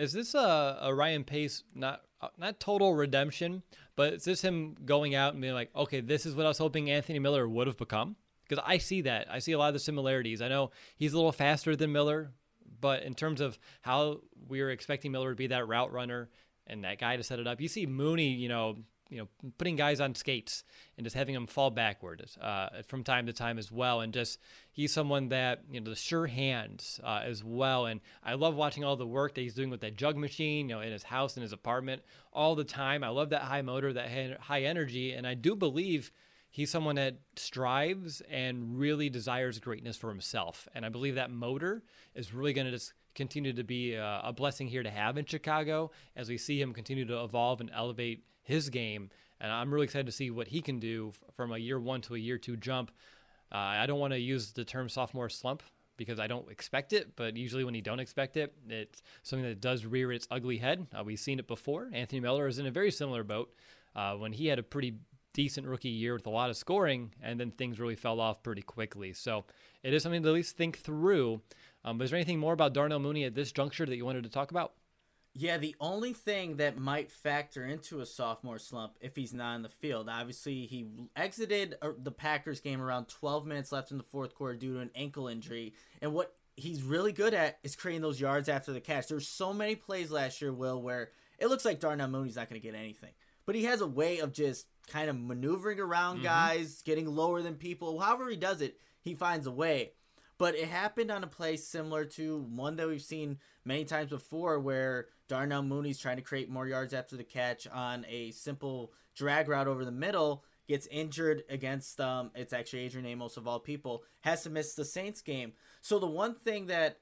Is this a, a Ryan Pace not uh, not total redemption, but is this him going out and being like, okay, this is what I was hoping Anthony Miller would have become? Because I see that. I see a lot of the similarities. I know he's a little faster than Miller, but in terms of how we were expecting Miller to be that route runner and that guy to set it up, you see Mooney, you know, you know, putting guys on skates and just having them fall backward uh, from time to time as well. And just he's someone that you know the sure hands uh, as well. And I love watching all the work that he's doing with that jug machine, you know, in his house, in his apartment, all the time. I love that high motor, that high energy, and I do believe he's someone that strives and really desires greatness for himself. And I believe that motor is really going to just continue to be a, a, blessing here to have in Chicago as we see him continue to evolve and elevate his game. And I'm really excited to see what he can do from a year one to a year two jump. Uh, I don't want to use the term sophomore slump because I don't expect it, but usually when you don't expect it, it's something that does rear its ugly head. Uh, we've seen it before. Anthony Miller is in a very similar boat. Uh, when he had a pretty decent rookie year with a lot of scoring, and then things really fell off pretty quickly. So it is something to at least think through. Um, but is there anything more about Darnell Mooney at this juncture that you wanted to talk about? Yeah, the only thing that might factor into a sophomore slump if he's not in the field. Obviously, he exited uh, the Packers game around 12 minutes left in the fourth quarter due to an ankle injury. And what he's really good at is creating those yards after the catch. There's so many plays last year, Will, where it looks like Darnell Mooney's not going to get anything. But he has a way of just kind of maneuvering around mm-hmm. guys, getting lower than people. However he does it, he finds a way. But it happened on a play similar to one that we've seen many times before where Darnell Mooney's trying to create more yards after the catch on a simple drag route over the middle, gets injured against um it's actually Adrian Amos of all people, has to miss the Saints game. So the one thing that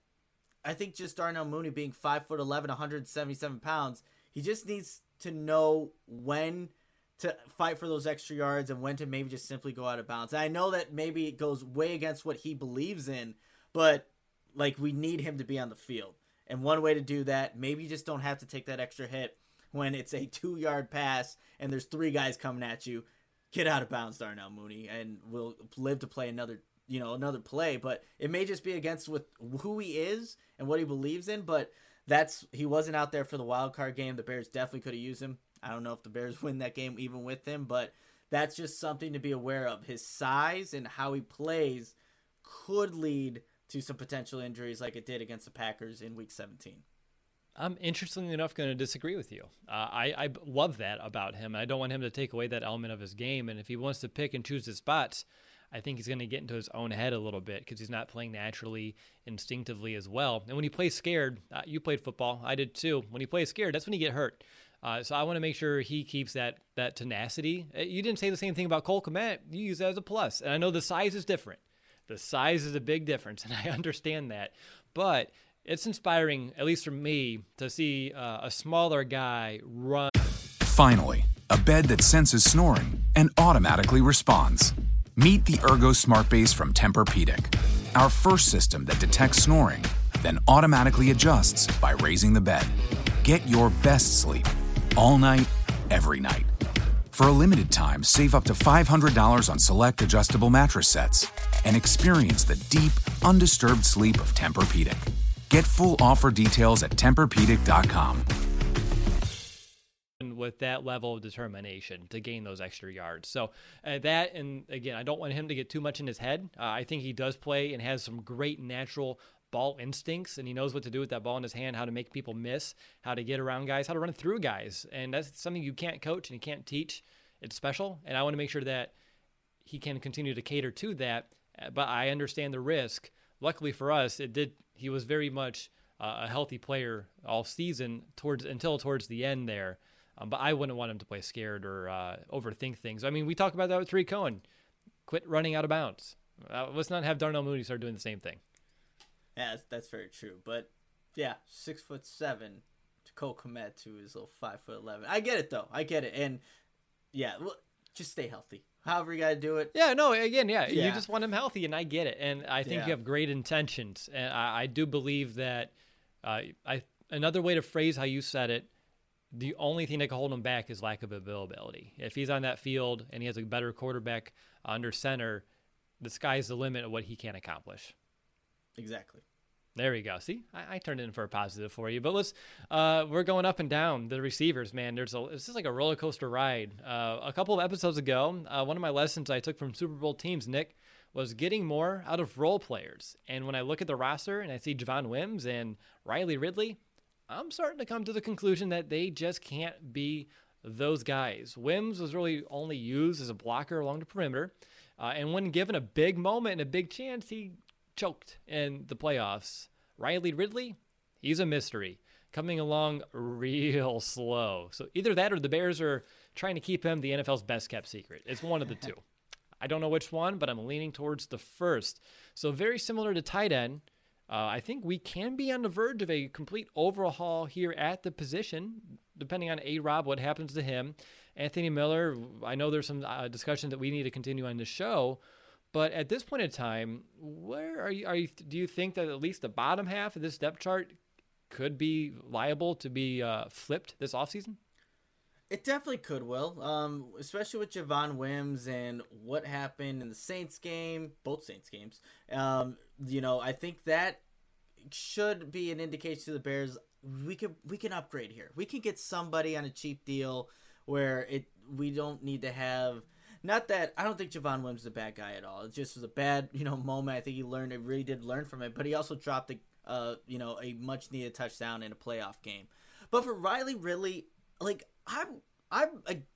I think just Darnell Mooney being five foot eleven, 177 pounds, he just needs to know when to fight for those extra yards and when to maybe just simply go out of bounds. And I know that maybe it goes way against what he believes in, but like we need him to be on the field. And one way to do that, maybe you just don't have to take that extra hit when it's a two yard pass and there's three guys coming at you. Get out of bounds, Darnell Mooney, and we'll live to play another you know another play but it may just be against with who he is and what he believes in but that's he wasn't out there for the wild card game the bears definitely could have used him I don't know if the Bears win that game even with him, but that's just something to be aware of. His size and how he plays could lead to some potential injuries like it did against the Packers in week 17. I'm interestingly enough going to disagree with you. Uh, I, I love that about him. I don't want him to take away that element of his game. And if he wants to pick and choose his spots, I think he's going to get into his own head a little bit because he's not playing naturally, instinctively as well. And when he plays scared, uh, you played football, I did too. When he plays scared, that's when you get hurt. Uh, so I want to make sure he keeps that that tenacity. Uh, you didn't say the same thing about Cole Kmet. You use that as a plus. plus, and I know the size is different. The size is a big difference, and I understand that. But it's inspiring, at least for me, to see uh, a smaller guy run. Finally, a bed that senses snoring and automatically responds. Meet the Ergo Smart Base from Tempur-Pedic, our first system that detects snoring, then automatically adjusts by raising the bed. Get your best sleep all night, every night. For a limited time, save up to $500 on select adjustable mattress sets and experience the deep, undisturbed sleep of Tempur-Pedic. Get full offer details at TempurPedic.com. With that level of determination to gain those extra yards. So, uh, that, and again, I don't want him to get too much in his head. Uh, I think he does play and has some great natural ball instincts and he knows what to do with that ball in his hand, how to make people miss, how to get around guys, how to run through guys. And that's something you can't coach and you can't teach. It's special. And I want to make sure that he can continue to cater to that. But I understand the risk. Luckily for us, it did he was very much uh, a healthy player all season towards until towards the end there. Um, but I wouldn't want him to play scared or uh, overthink things. I mean, we talked about that with Tarik Cohen. Quit running out of bounds. Uh, let's not have Darnell Mooney start doing the same thing. Yeah, that's, that's very true. But yeah, six foot seven to Cole Kmet to his little five foot eleven. I get it though. I get it. And yeah, well, just stay healthy. However you got to do it. Yeah, no, again, yeah, yeah, you just want him healthy, and I get it. And I think yeah. you have great intentions, and I, I do believe that. Uh, I another way to phrase how you said it. The only thing that can hold him back is lack of availability. If he's on that field and he has a better quarterback under center, the sky's the limit of what he can accomplish. Exactly. There we go. See, I, I, turned it in for a positive for you. But let's, uh, we're going up and down the receivers, man. There's a, it's just like a roller coaster ride. Uh, a couple of episodes ago, uh, one of my lessons I took from Super Bowl teams, Nick, was getting more out of role players. And when I look at the roster and I see Javon Wims and Riley Ridley, I'm starting to come to the conclusion that they just can't be those guys. Wims was really only used as a blocker along the perimeter. Uh, and when given a big moment and a big chance, he choked in the playoffs. Riley Ridley, he's a mystery, coming along real slow. So either that or the Bears are trying to keep him the NFL's best kept secret. It's one of the two. I don't know which one, but I'm leaning towards the first. So very similar to tight end. Uh, I think we can be on the verge of a complete overhaul here at the position, depending on A Rob, what happens to him. Anthony Miller, I know there's some uh, discussion that we need to continue on the show, but at this point in time, where are you? Are you? Do you think that at least the bottom half of this depth chart could be liable to be uh, flipped this offseason? It definitely could, Will. Um, especially with Javon Wims and what happened in the Saints game, both Saints games. Um, you know, I think that should be an indication to the Bears we can we can upgrade here. We can get somebody on a cheap deal where it we don't need to have not that I don't think Javon Wims is a bad guy at all. It just was a bad, you know, moment. I think he learned it really did learn from it, but he also dropped a uh, you know, a much needed touchdown in a playoff game. But for Riley Ridley, like I'm I'm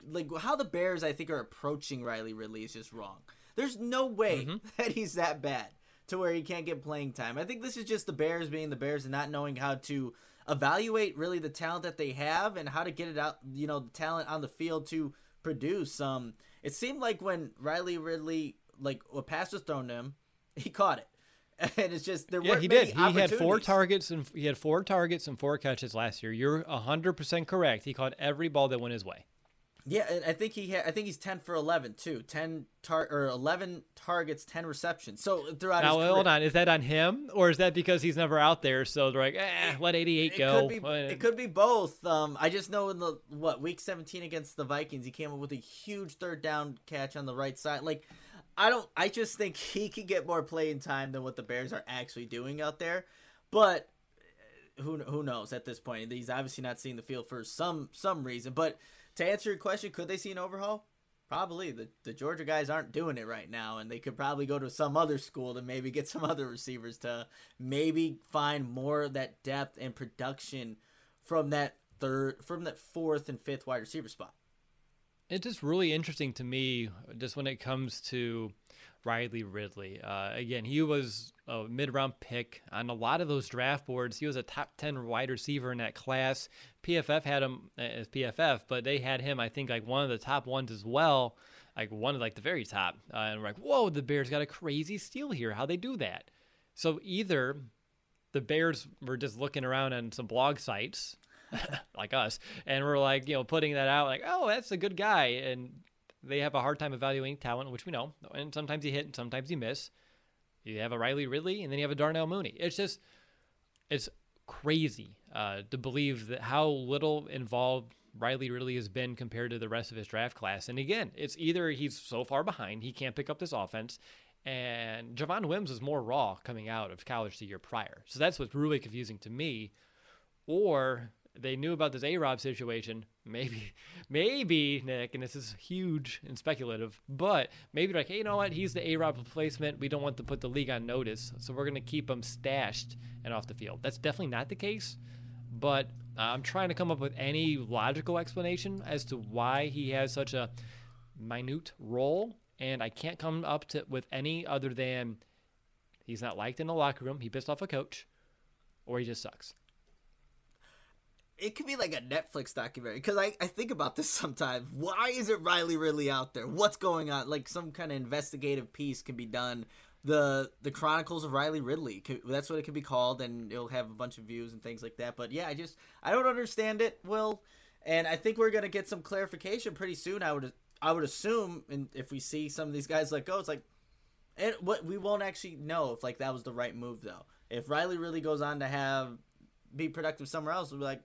like how the Bears I think are approaching Riley Ridley is just wrong. There's no way mm-hmm. that he's that bad to where he can't get playing time. I think this is just the Bears being the Bears and not knowing how to evaluate really the talent that they have and how to get it out, you know, the talent on the field to produce. Um, it seemed like when Riley Ridley, like a pass was thrown to him, he caught it. And it's just there. Yeah, he did. He had four targets and he had four targets and four catches last year. You're hundred percent correct. He caught every ball that went his way. Yeah, I think he had, I think he's ten for eleven too. Ten tar or eleven targets, ten receptions. So throughout. Now hold on, is that on him or is that because he's never out there? So they're like, eh, let eighty eight go. Could be, it could be both. Um, I just know in the what week seventeen against the Vikings, he came up with a huge third down catch on the right side. Like, I don't. I just think he could get more playing time than what the Bears are actually doing out there. But who who knows at this point? He's obviously not seeing the field for some some reason, but to answer your question, could they see an overhaul? Probably. The the Georgia guys aren't doing it right now, and they could probably go to some other school to maybe get some other receivers to maybe find more of that depth and production from that third from that fourth and fifth wide receiver spot. It's just really interesting to me, just when it comes to Riley Ridley. Uh, again, he was a mid round pick on a lot of those draft boards. He was a top 10 wide receiver in that class. PFF had him as PFF, but they had him, I think, like one of the top ones as well, like one of like the very top. Uh, and we're like, whoa, the Bears got a crazy steal here. How they do that? So either the Bears were just looking around on some blog sites like us, and we're like, you know, putting that out, like, oh, that's a good guy, and they have a hard time evaluating talent, which we know. And sometimes you hit and sometimes you miss. You have a Riley Ridley and then you have a Darnell Mooney. It's just, it's crazy uh, to believe that how little involved Riley Ridley has been compared to the rest of his draft class. And again, it's either he's so far behind, he can't pick up this offense, and Javon Wims is more raw coming out of college the year prior. So that's what's really confusing to me. Or they knew about this A Rob situation, maybe, maybe Nick, and this is huge and speculative, but maybe like, hey, you know what? He's the A Rob replacement. We don't want to put the league on notice, so we're going to keep him stashed and off the field. That's definitely not the case, but uh, I'm trying to come up with any logical explanation as to why he has such a minute role, and I can't come up to with any other than he's not liked in the locker room. He pissed off a coach, or he just sucks it could be like a Netflix documentary because I, I think about this sometimes. Why isn't Riley really out there? What's going on? Like some kind of investigative piece can be done. The the Chronicles of Riley Ridley. That's what it could be called, and it'll have a bunch of views and things like that. But yeah, I just I don't understand it, Will, and I think we're gonna get some clarification pretty soon. I would I would assume, and if we see some of these guys let go, it's like, and what we won't actually know if like that was the right move though. If Riley really goes on to have be productive somewhere else, we'll be like,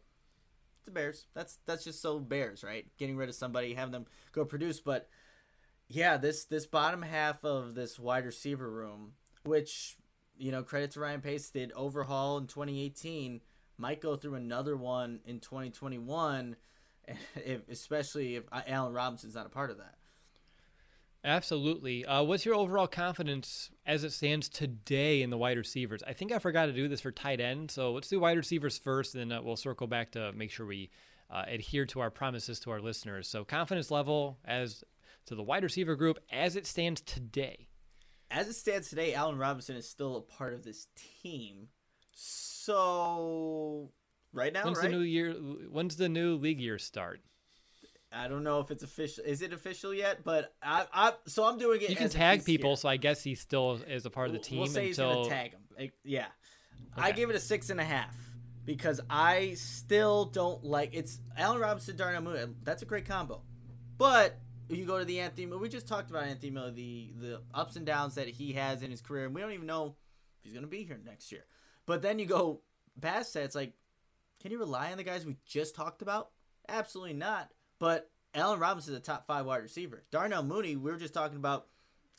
the Bears. That's that's just so Bears, right? Getting rid of somebody, having them go produce. But yeah, this this bottom half of this wide receiver room, which you know, credit to Ryan Pace did overhaul in 2018, might go through another one in 2021, if, especially if uh, Allen Robinson's not a part of that. Absolutely. Uh, what's your overall confidence as it stands today in the wide receivers? I think I forgot to do this for tight end, so let's do wide receivers first, and then uh, we'll circle back to make sure we uh, adhere to our promises to our listeners. So, confidence level as to the wide receiver group as it stands today. As it stands today, Allen Robinson is still a part of this team. So, right now, when's right? the new year? When's the new league year start? I don't know if it's official. Is it official yet? But I, I so I'm doing it. You can tag people, so I guess he still is a part of the team. We'll say until... he's gonna tag him. Yeah, okay. I give it a six and a half because I still don't like it's Allen Robinson, Darnell Mooney. That's a great combo, but you go to the Anthony. We just talked about Anthony Miller, the the ups and downs that he has in his career, and we don't even know if he's gonna be here next year. But then you go past that, it's like, can you rely on the guys we just talked about? Absolutely not but Allen Robinson is a top five wide receiver. Darnell Mooney, we were just talking about.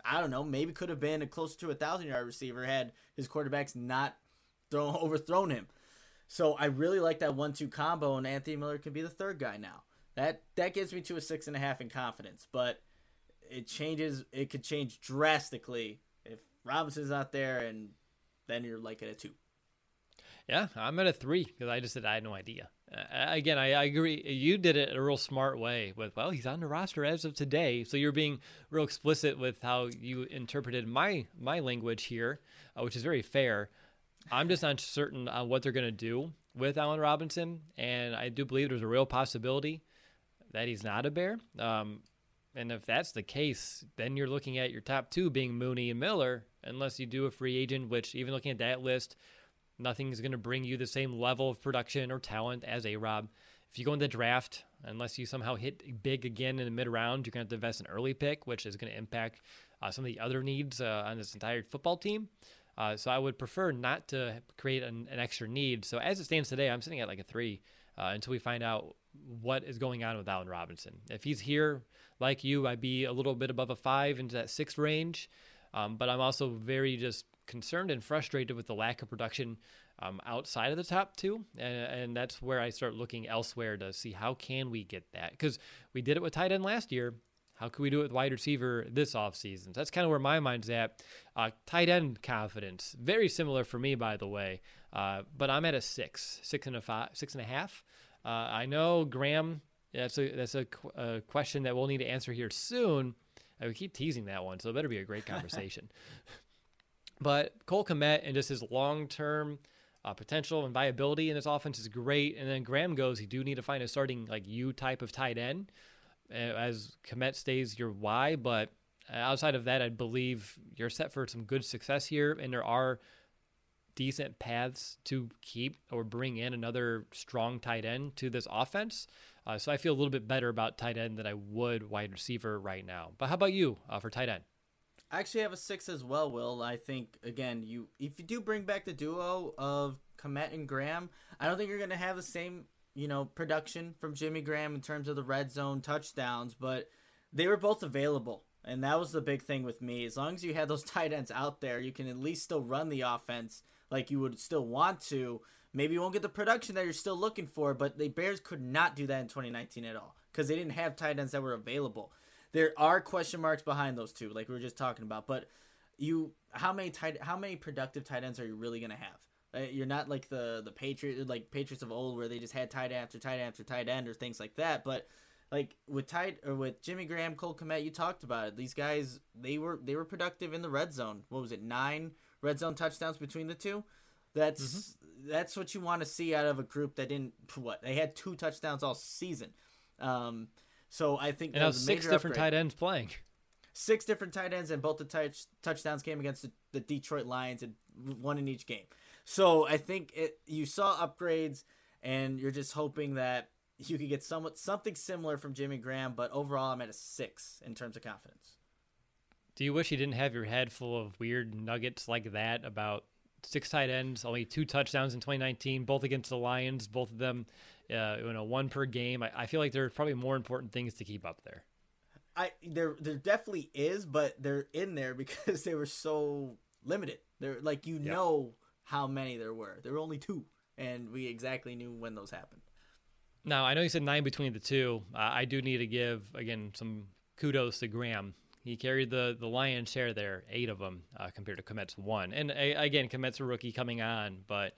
I don't know, maybe could have been a closer to a thousand yard receiver had his quarterbacks not thrown overthrown him. So I really like that one two combo, and Anthony Miller can be the third guy now. That that gets me to a six and a half in confidence, but it changes. It could change drastically if Robinson's not there, and then you're like at a two. Yeah, I'm at a three because I just said I had no idea. Uh, again, I, I, agree. You did it a real smart way with, well, he's on the roster as of today. So you're being real explicit with how you interpreted my my language here, uh, which is very fair. I'm just uncertain on what they're going to do with Allen Robinson, and I do believe there's a real possibility that he's not a bear. Um, and if that's the case, then you're looking at your top two being Mooney and Miller, unless you do a free agent, which even looking at that list Nothing's going to bring you the same level of production or talent as A Rob. If you go in the draft, unless you somehow hit big again in the mid round, you're going to have to invest an early pick, which is going to impact uh, some of the other needs uh, on this entire football team. Uh, so I would prefer not to create an, an, extra need. So as it stands today, I'm sitting at like a three uh, until we find out what is going on with Allen Robinson. If he's here, like you, I'd be a little bit above a five into that six range. Um, but I'm also very just concerned and frustrated with the lack of production um, outside of the top two, and, and, that's where I start looking elsewhere to see how can we get that because we did it with tight end last year. How can we do it with wide receiver this offseason? So that's kind of where my mind's at. Uh, tight end confidence, very similar for me, by the way. Uh, but I'm at a six, six and a five, six and a half. Uh, I know Graham. That's a that's a, a, question that we'll need to answer here soon. I would keep teasing that one, so it better be a great conversation. But Cole Kmet and just his long term uh, potential and viability in his offense is great. And then Graham goes, you do need to find a starting like you type of tight end uh, as Kmet stays your Y. But outside of that, I believe you're set for some good success here. And there are decent paths to keep or bring in another strong tight end to this offense. Uh, so I feel a little bit better about tight end than I would wide receiver right now. But how about you uh, for tight end? I actually have a six as well, Will. I think again, you if you do bring back the duo of Kmet and Graham, I don't think you're gonna have the same, you know, production from Jimmy Graham in terms of the red zone touchdowns, but they were both available. And that was the big thing with me. As long as you had those tight ends out there, you can at least still run the offense like you would still want to. Maybe you won't get the production that you're still looking for, but the Bears could not do that in 2019 at all because they didn't have tight ends that were available there are question marks behind those two, like we were just talking about. But you, how many tight, how many productive tight ends are you really gonna have? Uh, you're not like the the Patriots, like Patriots of old, where they just had tight end after tight end after tight end or things like that. But like with tight or with Jimmy Graham, Cole Kmet, you talked about it. These guys, they were they were productive in the red zone. What was it? Nine red zone touchdowns between the two. That's mm-hmm. that's what you want to see out of a group that didn't what they had two touchdowns all season. Um, so I think and now six different upgrade. tight ends playing. Six different tight ends, and both the touch, touchdowns came against the, the Detroit Lions, and one in each game. So I think it. You saw upgrades, and you're just hoping that you could get somewhat something similar from Jimmy Graham. But overall, I'm at a six in terms of confidence. Do you wish you didn't have your head full of weird nuggets like that about six tight ends, only two touchdowns in 2019, both against the Lions, both of them uh, you know, one per game. I, I feel like there are probably more important things to keep up there. I there there definitely is, but they're in there because they were so limited. They're like you yep. know how many there were. There were only two, and we exactly knew when those happened. Now I know you said nine between the two. Uh, I do need to give again some kudos to Graham. He carried the the lion's share there, eight of them uh, compared to Kmet's one. And uh, again, Kmet's a rookie coming on, but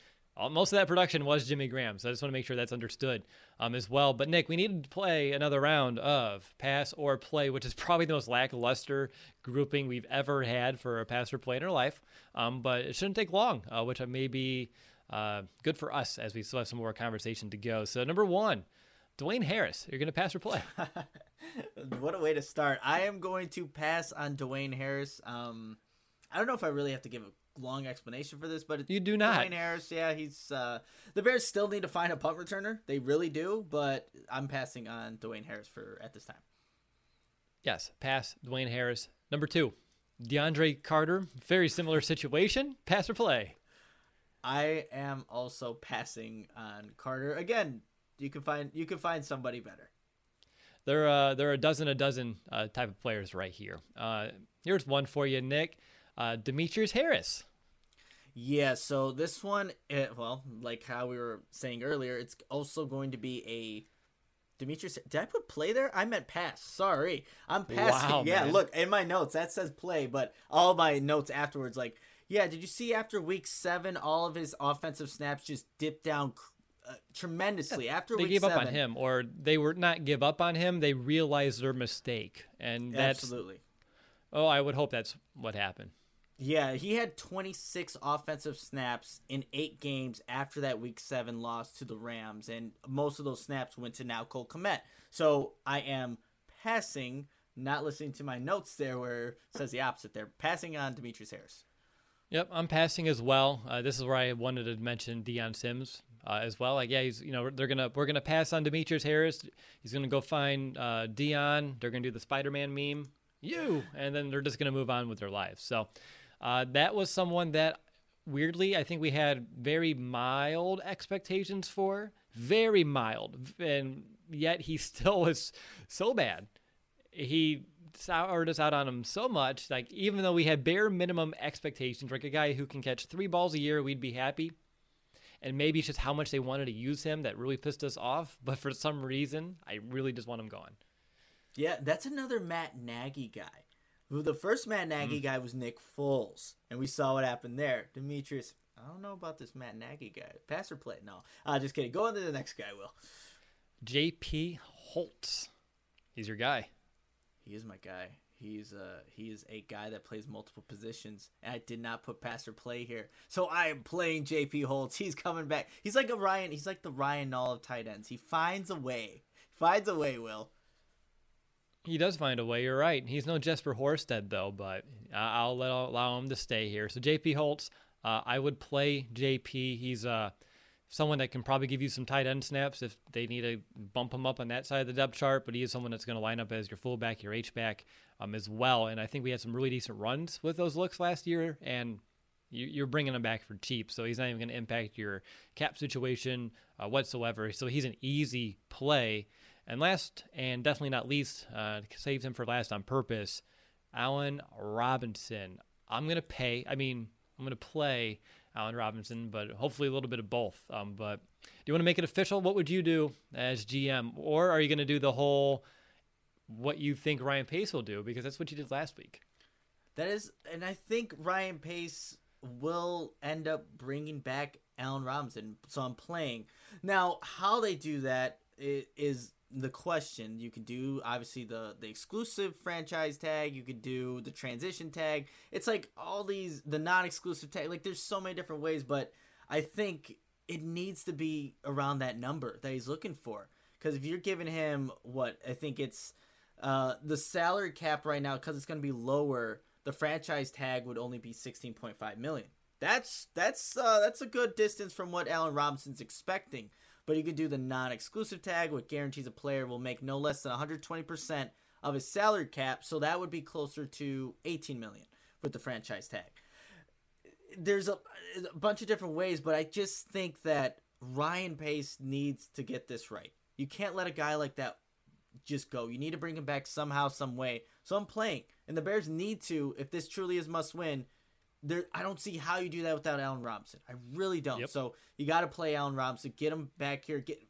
most of that production was Jimmy Graham, so I just want to make sure that's understood um, as well. But Nick, we need to play another round of pass or play, which is probably the most lackluster grouping we've ever had for a pass or play in our life. Um, but it shouldn't take long, uh, which may be uh, good for us as we still have some more conversation to go. So number one, Dwayne Harris, you're going to pass or play. what a way to start! I am going to pass on Dwayne Harris. Um, I don't know if I really have to give a long explanation for this, but you do not. Dwayne Harris, yeah, he's uh, the Bears still need to find a punt returner. They really do, but I'm passing on Dwayne Harris for at this time. Yes, pass Dwayne Harris. Number two, DeAndre Carter. Very similar situation. Pass or play. I am also passing on Carter. Again, you can find you can find somebody better. There are uh, they're a dozen a dozen uh, type of players right here. Uh, here's one for you, Nick. Uh, Demetrius Harris. Yeah, so this one, eh, well, like how we were saying earlier, it's also going to be a Demetrius. Did I put play there? I meant pass. Sorry, I'm passing. Wow, yeah, man. look in my notes that says play, but all my notes afterwards, like, yeah, did you see after week seven, all of his offensive snaps just dipped down uh, tremendously after They week gave seven? up on him, or they were not give up on him. They realized their mistake, and that's Absolutely. oh, I would hope that's what happened. Yeah, he had 26 offensive snaps in eight games after that Week Seven loss to the Rams, and most of those snaps went to now Cole Kmet. So I am passing, not listening to my notes there, where says the opposite. There, passing on Demetrius Harris. Yep, I'm passing as well. Uh, this is where I wanted to mention Dion Sims uh, as well. Like, yeah, he's you know they're gonna we're gonna pass on Demetrius Harris. He's gonna go find uh, Dion. They're gonna do the Spider-Man meme, you, and then they're just gonna move on with their lives. So uh, that was someone that weirdly I think we had very mild expectations for, very mild, and yet he still was so bad. He soured us out on him so much. Like even though we had bare minimum expectations, like a guy who can catch three balls a year, we'd be happy. And maybe it's just how much they wanted to use him that really pissed us off. But for some reason, I really just want him gone. Yeah, that's another Matt Nagy guy. The first Matt Nagy guy was Nick Foles, and we saw what happened there. Demetrius, I don't know about this Matt Nagy guy. Pass or play? No, uh, just kidding. Go on to the next guy, Will. J.P. Holtz, he's your guy. He is my guy. He's uh he is a guy that plays multiple positions. And I did not put pass or play here. So I am playing JP Holtz. He's coming back. He's like a Ryan he's like the Ryan Nall of tight ends. He finds a way. Finds a way, Will. He does find a way. You're right. He's no Jesper Horsted though, but I'll let allow him to stay here. So J.P. Holtz, uh, I would play J.P. He's uh, someone that can probably give you some tight end snaps if they need to bump him up on that side of the depth chart. But he is someone that's going to line up as your fullback, your H back, um, as well. And I think we had some really decent runs with those looks last year, and you, you're bringing him back for cheap. So he's not even going to impact your cap situation uh, whatsoever. So he's an easy play. And last and definitely not least, uh, saved him for last on purpose, Allen Robinson. I'm going to pay, I mean, I'm going to play Allen Robinson, but hopefully a little bit of both. Um, but do you want to make it official? What would you do as GM? Or are you going to do the whole what you think Ryan Pace will do? Because that's what you did last week. That is and I think Ryan Pace will end up bringing back Allen Robinson. So I'm playing. Now, how they do that is the question. You could do obviously the the exclusive franchise tag. You could do the transition tag. It's like all these the non-exclusive tag. Like there's so many different ways, but I think it needs to be around that number that he's looking for. Because if you're giving him what I think it's uh, the salary cap right now, because it's going to be lower, the franchise tag would only be 16.5 million. That's that's uh, that's a good distance from what Allen Robinson's expecting. But you could do the non-exclusive tag, which guarantees a player will make no less than 120% of his salary cap. So that would be closer to 18 million with the franchise tag. There's a, a bunch of different ways, but I just think that Ryan Pace needs to get this right. You can't let a guy like that just go. You need to bring him back somehow, some way. So I'm playing, and the Bears need to. If this truly is must win, there I don't see how you do that without Allen Robinson. I really don't. Yep. So you got to play Allen Robinson. Get him back here. Get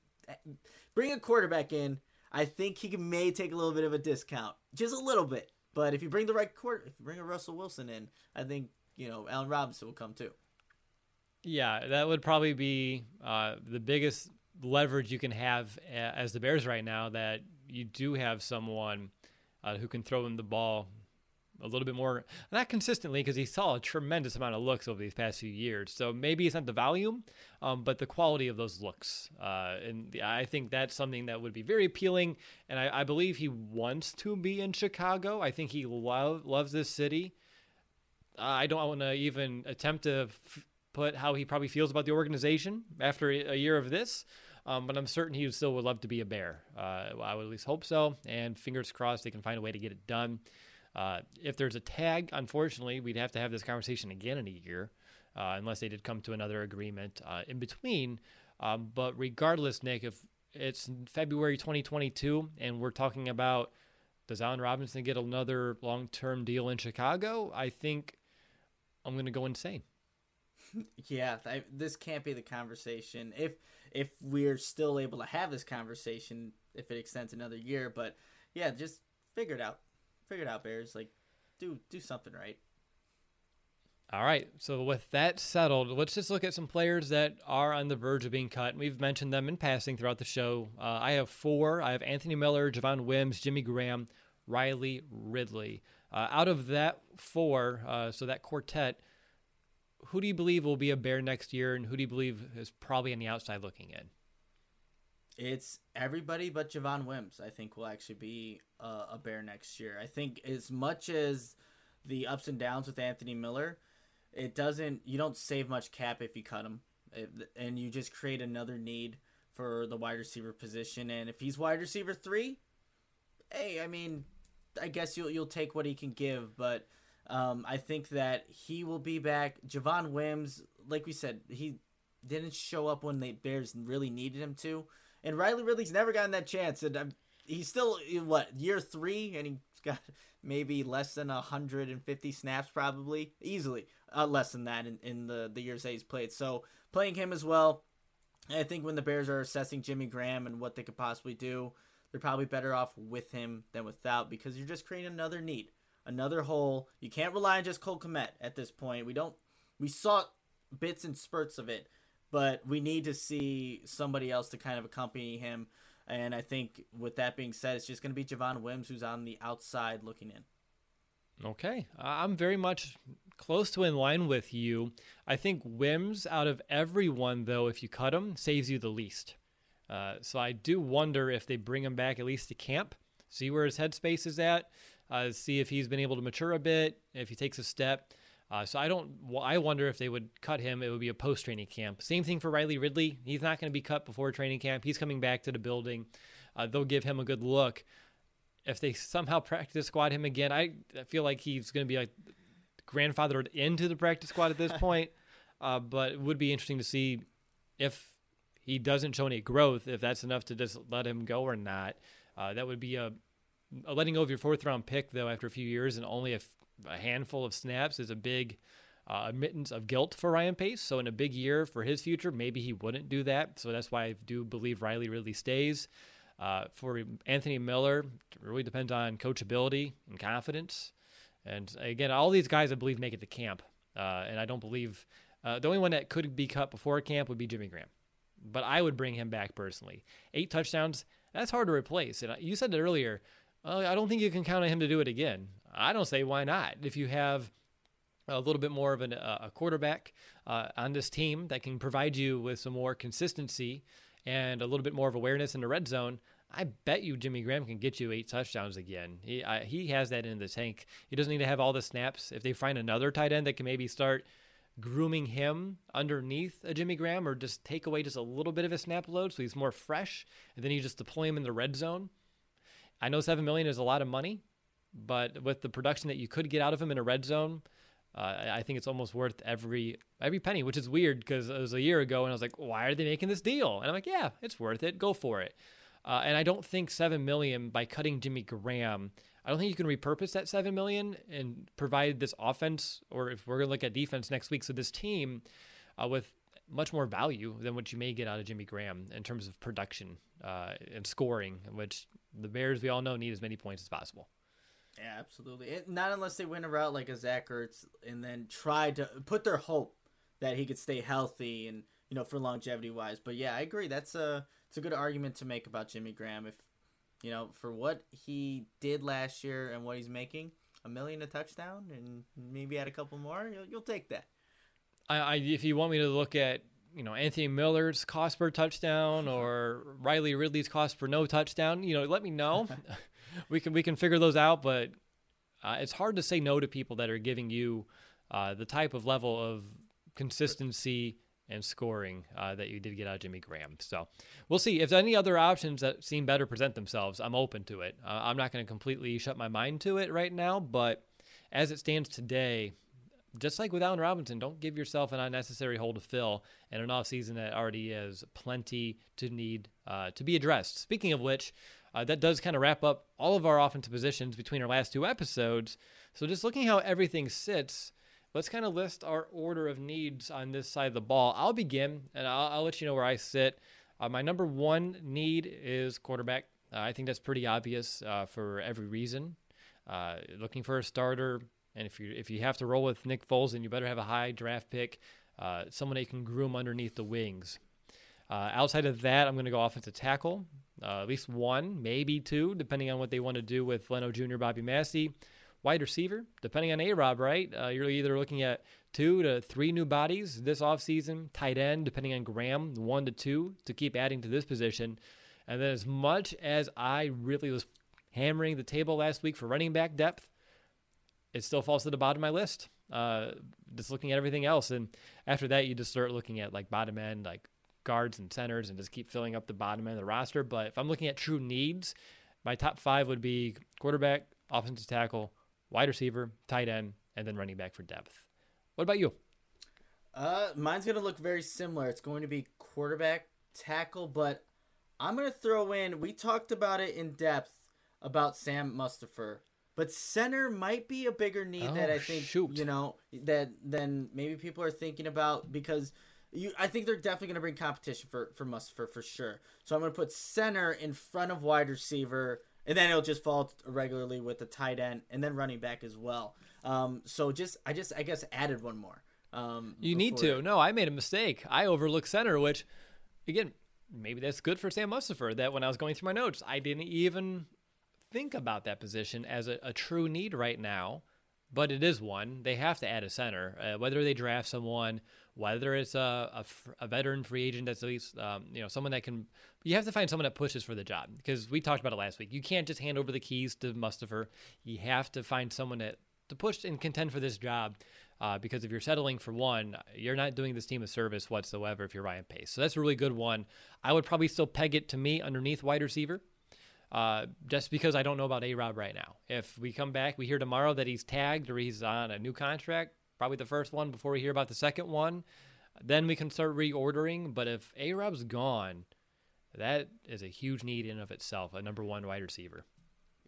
bring a quarterback in. I think he can, may take a little bit of a discount, just a little bit. But if you bring the right quarter, if you bring a Russell Wilson in, I think you know Allen Robinson will come too. Yeah, that would probably be uh, the biggest leverage you can have as the Bears right now. That you do have someone uh, who can throw him the ball a little bit more, not consistently, because he saw a tremendous amount of looks over these past few years. So maybe it's not the volume, um, but the quality of those looks. Uh, and I think that's something that would be very appealing. And I, I believe he wants to be in Chicago. I think he love, loves this city. Uh, I don't want to even attempt to f- put how he probably feels about the organization after a a year of this. Um, but I'm certain he still would love to be a bear. Uh, I would at least hope so. And fingers crossed they can find a way to get it done. Uh, if there's a tag, unfortunately, we'd have to have this conversation again in a year, uh, unless they did come to another agreement uh, in between. Um, but regardless, Nick, if it's February 2022, and we're talking about does Allen Robinson get another long term deal in Chicago? I think I'm going to go insane. yeah, I, this can't be the conversation. If if we're still able to have this conversation, if it extends another year, but yeah, just figure it out. Figure it out, Bears. Like, do do something right. All right. So with that settled, let's just look at some players that are on the verge of being cut. We've mentioned them in passing throughout the show. Uh, I have four. I have Anthony Miller, Javon Wims, Jimmy Graham, Riley Ridley. Uh, out of that four, uh, so that quartet, who do you believe will be a Bear next year, and who do you believe is probably on the outside looking in? It's everybody but Javon Wims. I think will actually be a, a Bear next year. I think as much as the ups and downs with Anthony Miller it doesn't you don't save much cap if you cut him and you just create another need for the wide receiver position and if he's wide receiver 3 hey i mean i guess you'll you'll take what he can give but um, I think that he will be back. Javon Wims, like we said, he didn't show up when the Bears really needed him to, and Riley Ridley's never gotten that chance. And um, he's still what year three, and he's got maybe less than 150 snaps, probably easily uh, less than that in, in the, the years that he's played. So playing him as well, I think when the Bears are assessing Jimmy Graham and what they could possibly do, they're probably better off with him than without because you're just creating another need, another hole. You can't rely on just Cole Kmet at this point. We don't. We saw bits and spurts of it, but we need to see somebody else to kind of accompany him. And I think with that being said, it's just going to be Javon Wims who's on the outside looking in. Okay. I'm very much close to in line with you. I think Wims, out of everyone, though, if you cut him, saves you the least. Uh, so I do wonder if they bring him back at least to camp, see where his headspace is at, uh, see if he's been able to mature a bit, if he takes a step. Uh, so I don't. I wonder if they would cut him. It would be a post training camp. Same thing for Riley Ridley. He's not going to be cut before training camp. He's coming back to the building. Uh, they'll give him a good look if they somehow practice squad him again, I feel like he's going to be like grandfathered into the practice squad at this point. Uh, but it would be interesting to see if he doesn't show any growth, if that's enough to just let him go or not. Uh, that would be a, a, letting go of your fourth round pick, though, after a few years and only a, f- a handful of snaps is a big uh, admittance of guilt for Ryan Pace. So, in a big year for his future, maybe he wouldn't do that. So, that's why I do believe Riley really stays. Uh, for Anthony Miller, really depends on coachability and confidence. And again, all these guys I believe make it to camp, uh, and I don't believe uh, the only one that could be cut before camp would be Jimmy Graham. But I would bring him back personally. Eight touchdowns, that's hard to replace. And you said it earlier. I don't think you can count on him to do it again. I don't say why not. If you have a little bit more of an, a quarterback uh, on this team that can provide you with some more consistency and a little bit more of awareness in the red zone, I bet you Jimmy Graham can get you eight touchdowns again. He I, he has that in the tank. He doesn't need to have all the snaps. If they find another tight end that can maybe start grooming him underneath a Jimmy Graham, or just take away just a little bit of his snap load so he's more fresh, and then you just deploy him in the red zone. I know seven million is a lot of money, but with the production that you could get out of him in a red zone, uh, I think it's almost worth every every penny, which is weird because it was a year ago and I was like, why are they making this deal? And I'm like, yeah, it's worth it. Go for it. Uh, and I don't think seven million by cutting Jimmy Graham. I don't think you can repurpose that seven million and provide this offense, or if we're gonna look at defense next week, so this team uh, with much more value than what you may get out of Jimmy Graham in terms of production uh, and scoring, which the Bears we all know need as many points as possible. Yeah, absolutely. It, not unless they win a route like a Zach Ertz and then try to put their hope that he could stay healthy and you know for longevity wise. But yeah, I agree. That's a it's a good argument to make about Jimmy Graham. If you know for what he did last year and what he's making, a million a touchdown, and maybe add a couple more, you'll, you'll take that. I, I, if you want me to look at you know Anthony Miller's cost per touchdown or Riley Ridley's cost per no touchdown, you know, let me know. we can we can figure those out, but uh, it's hard to say no to people that are giving you uh, the type of level of consistency and scoring uh, that you did get out of Jimmy Graham. So we'll see if any other options that seem better present themselves. I'm open to it. Uh, I'm not going to completely shut my mind to it right now, but as it stands today, just like with Allen Robinson, don't give yourself an unnecessary hole to fill in an offseason that already has plenty to need uh, to be addressed. Speaking of which, uh, that does kind of wrap up all of our offensive positions between our last two episodes. So just looking how everything sits, let's kind of list our order of needs on this side of the ball. I'll begin, and I'll, I'll let you know where I sit. Uh, my number one need is quarterback. Uh, I think that's pretty obvious uh, for every reason. Uh, looking for a starter, and if you if you have to roll with Nick Foles, then you better have a high draft pick, uh, someone that you can groom underneath the wings. Outside of that, I'm going to go offensive tackle, at least one, maybe two, depending on what they want to do with Leno Jr., Bobby Massie. wide receiver, depending on A Rob, right? Uh, you're either looking at two to three new bodies this offseason, tight end, depending on Graham, one to two to keep adding to this position. And then, as much as I really was hammering the table last week for running back depth, it still falls to the bottom of my list. Uh, just looking at everything else. And after that, you just start looking at like bottom end, like guards and centers, and just keep filling up the bottom end of the roster. But if I'm looking at true needs, my top five would be quarterback, offensive tackle, wide receiver, tight end, and then running back for depth. What about you? Uh, mine's gonna look very similar. It's going to be quarterback, tackle, but I'm gonna throw in. We talked about it in depth about Sam Mustipher, but center might be a bigger need oh, that I think shoot. you know that than maybe people are thinking about because you. I think they're definitely gonna bring competition for for Mustipher for sure. So I'm gonna put center in front of wide receiver and then it'll just fall regularly with the tight end and then running back as well. Um, so just I just I guess added one more. Um, you need to. No, I made a mistake. I overlooked center, which again maybe that's good for Sam Mustipher. That when I was going through my notes, I didn't even think about that position as a, a true need right now. But it is one. They have to add a center, uh, whether they draft someone whether it's a, a, a, veteran free agent that's at least um, you know someone that can you have to find someone that pushes for the job. Because we talked about it last week. You can't just hand over the keys to Mustipher you have to find someone that to push and contend for this job uh, because if you're settling for one you're not doing this team a service whatsoever if you're Ryan Pace. So that's a really good one. I would probably still peg it to me underneath wide receiver uh, just because I don't know about A Rob right now. If we come back, we hear tomorrow that he's tagged or he's on a new contract, probably the first one before we hear about the second one. Then we can start reordering. But if A Rob's gone, that is a huge need in of itself, a number one wide receiver.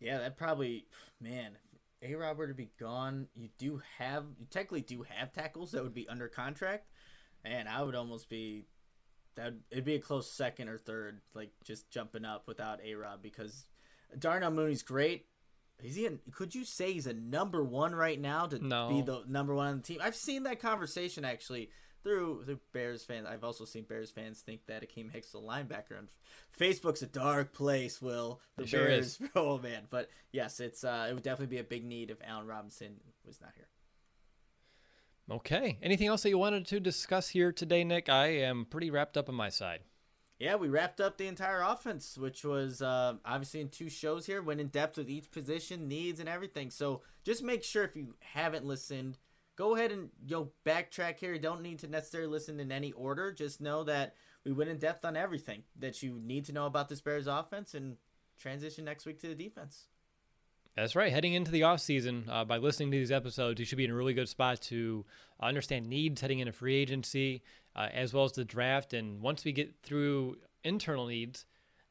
Yeah, that probably, man, A Rob were to be gone, you do have, you technically do have tackles that would be under contract. And I would almost be, that it'd be a close second or third, like just jumping up without A Rob because Darnell Mooney's great. Is he? A, could you say he's a number one right now to no. be the number one on the team? I've seen that conversation actually through the Bears fans. I've also seen Bears fans think that Akiem Hicks is a linebacker. And Facebook's a dark place. Will the it Bears? Sure oh man, but yes, it's uh, it would definitely be a big need if Allen Robinson was not here. Okay. Anything else that you wanted to discuss here today, Nick? I am pretty wrapped up on my side yeah, we wrapped up the entire offense, which was uh, obviously in two shows here, went in depth with each position, needs, and everything. So just make sure if you haven't listened, go ahead and you know, backtrack here. You don't need to necessarily listen in any order. Just know that we went in depth on everything that you need to know about this Bears offense and transition next week to the defense. That's right. Heading into the offseason, uh, by listening to these episodes, you should be in a really good spot to understand needs heading into free agency, uh, as well as the draft. And once we get through internal needs,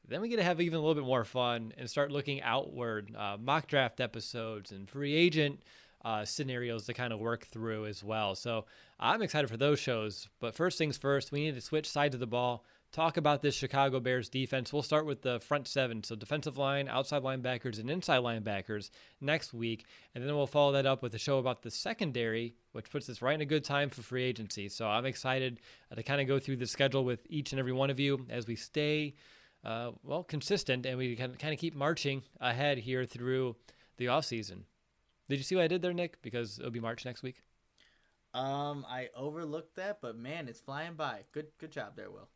then we get to have even a little bit more fun and start looking outward, uh, mock draft episodes and free agent uh, scenarios to kind of work through as well. So I'm excited for those shows. But first things first, we need to switch sides of the ball talk about this Chicago Bears defense. We'll start with the front seven, so defensive line, outside linebackers, and inside linebackers next week, and then we'll follow that up with a show about the secondary, which puts us right in a good time for free agency. So I'm excited uh, to kind of go through the schedule with each and every one of you as we stay, uh, well, consistent and we can kind of keep marching ahead here through the off season. Did you see what I did there, Nick? Because it'll be March next week. Um, I overlooked that, but man, it's flying by. Good, good job there, Will.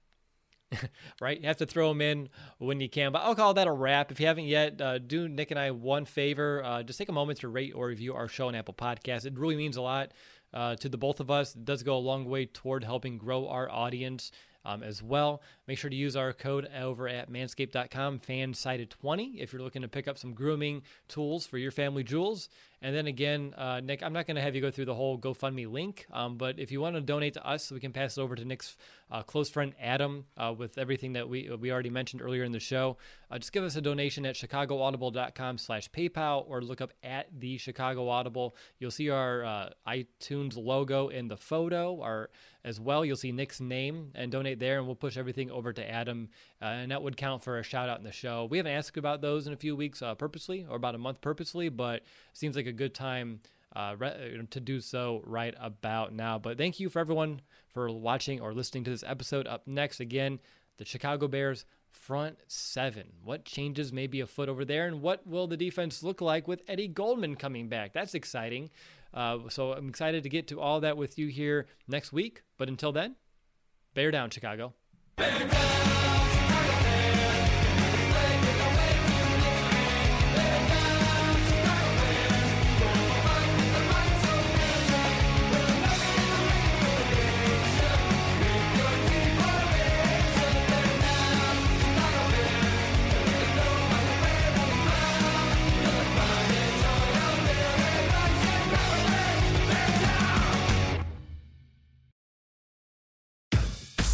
right? You have to throw them in when you can. But I'll call that a wrap. If you haven't yet, uh, do Nick and I one favor. Uh, just take a moment to rate or review our show on Apple Podcasts. It really means a lot uh, to the both of us. It does go a long way toward helping grow our audience. um, as well. Make sure to use our code over at manscaped.com, fansided20, if you're looking to pick up some grooming tools for your family jewels. And then again, uh, Nick, I'm not going to have you go through the whole GoFundMe link, um, but if you want to donate to us, we can pass it over to Nick's uh, close friend Adam uh, with everything that we we already mentioned earlier in the show. Uh, just give us a donation at chicagoaudible.com/paypal or look up at the Chicago Audible. You'll see our uh, iTunes logo in the photo. or as well. You'll see Nick's name and donate there, and we'll push everything over to Adam, uh, and that would count for a shout out in the show. We haven't asked about those in a few weeks uh, purposely, or about a month purposely, but seems like a good time uh, to do so right about now. But thank you for everyone for watching or listening to this episode. Up next, again, the Chicago Bears front seven. What changes may be afoot over there, and what will the defense look like with Eddie Goldman coming back? That's exciting. Uh, so I'm excited to get to all that with you here next week. But until then, bear down, Chicago. Bear down!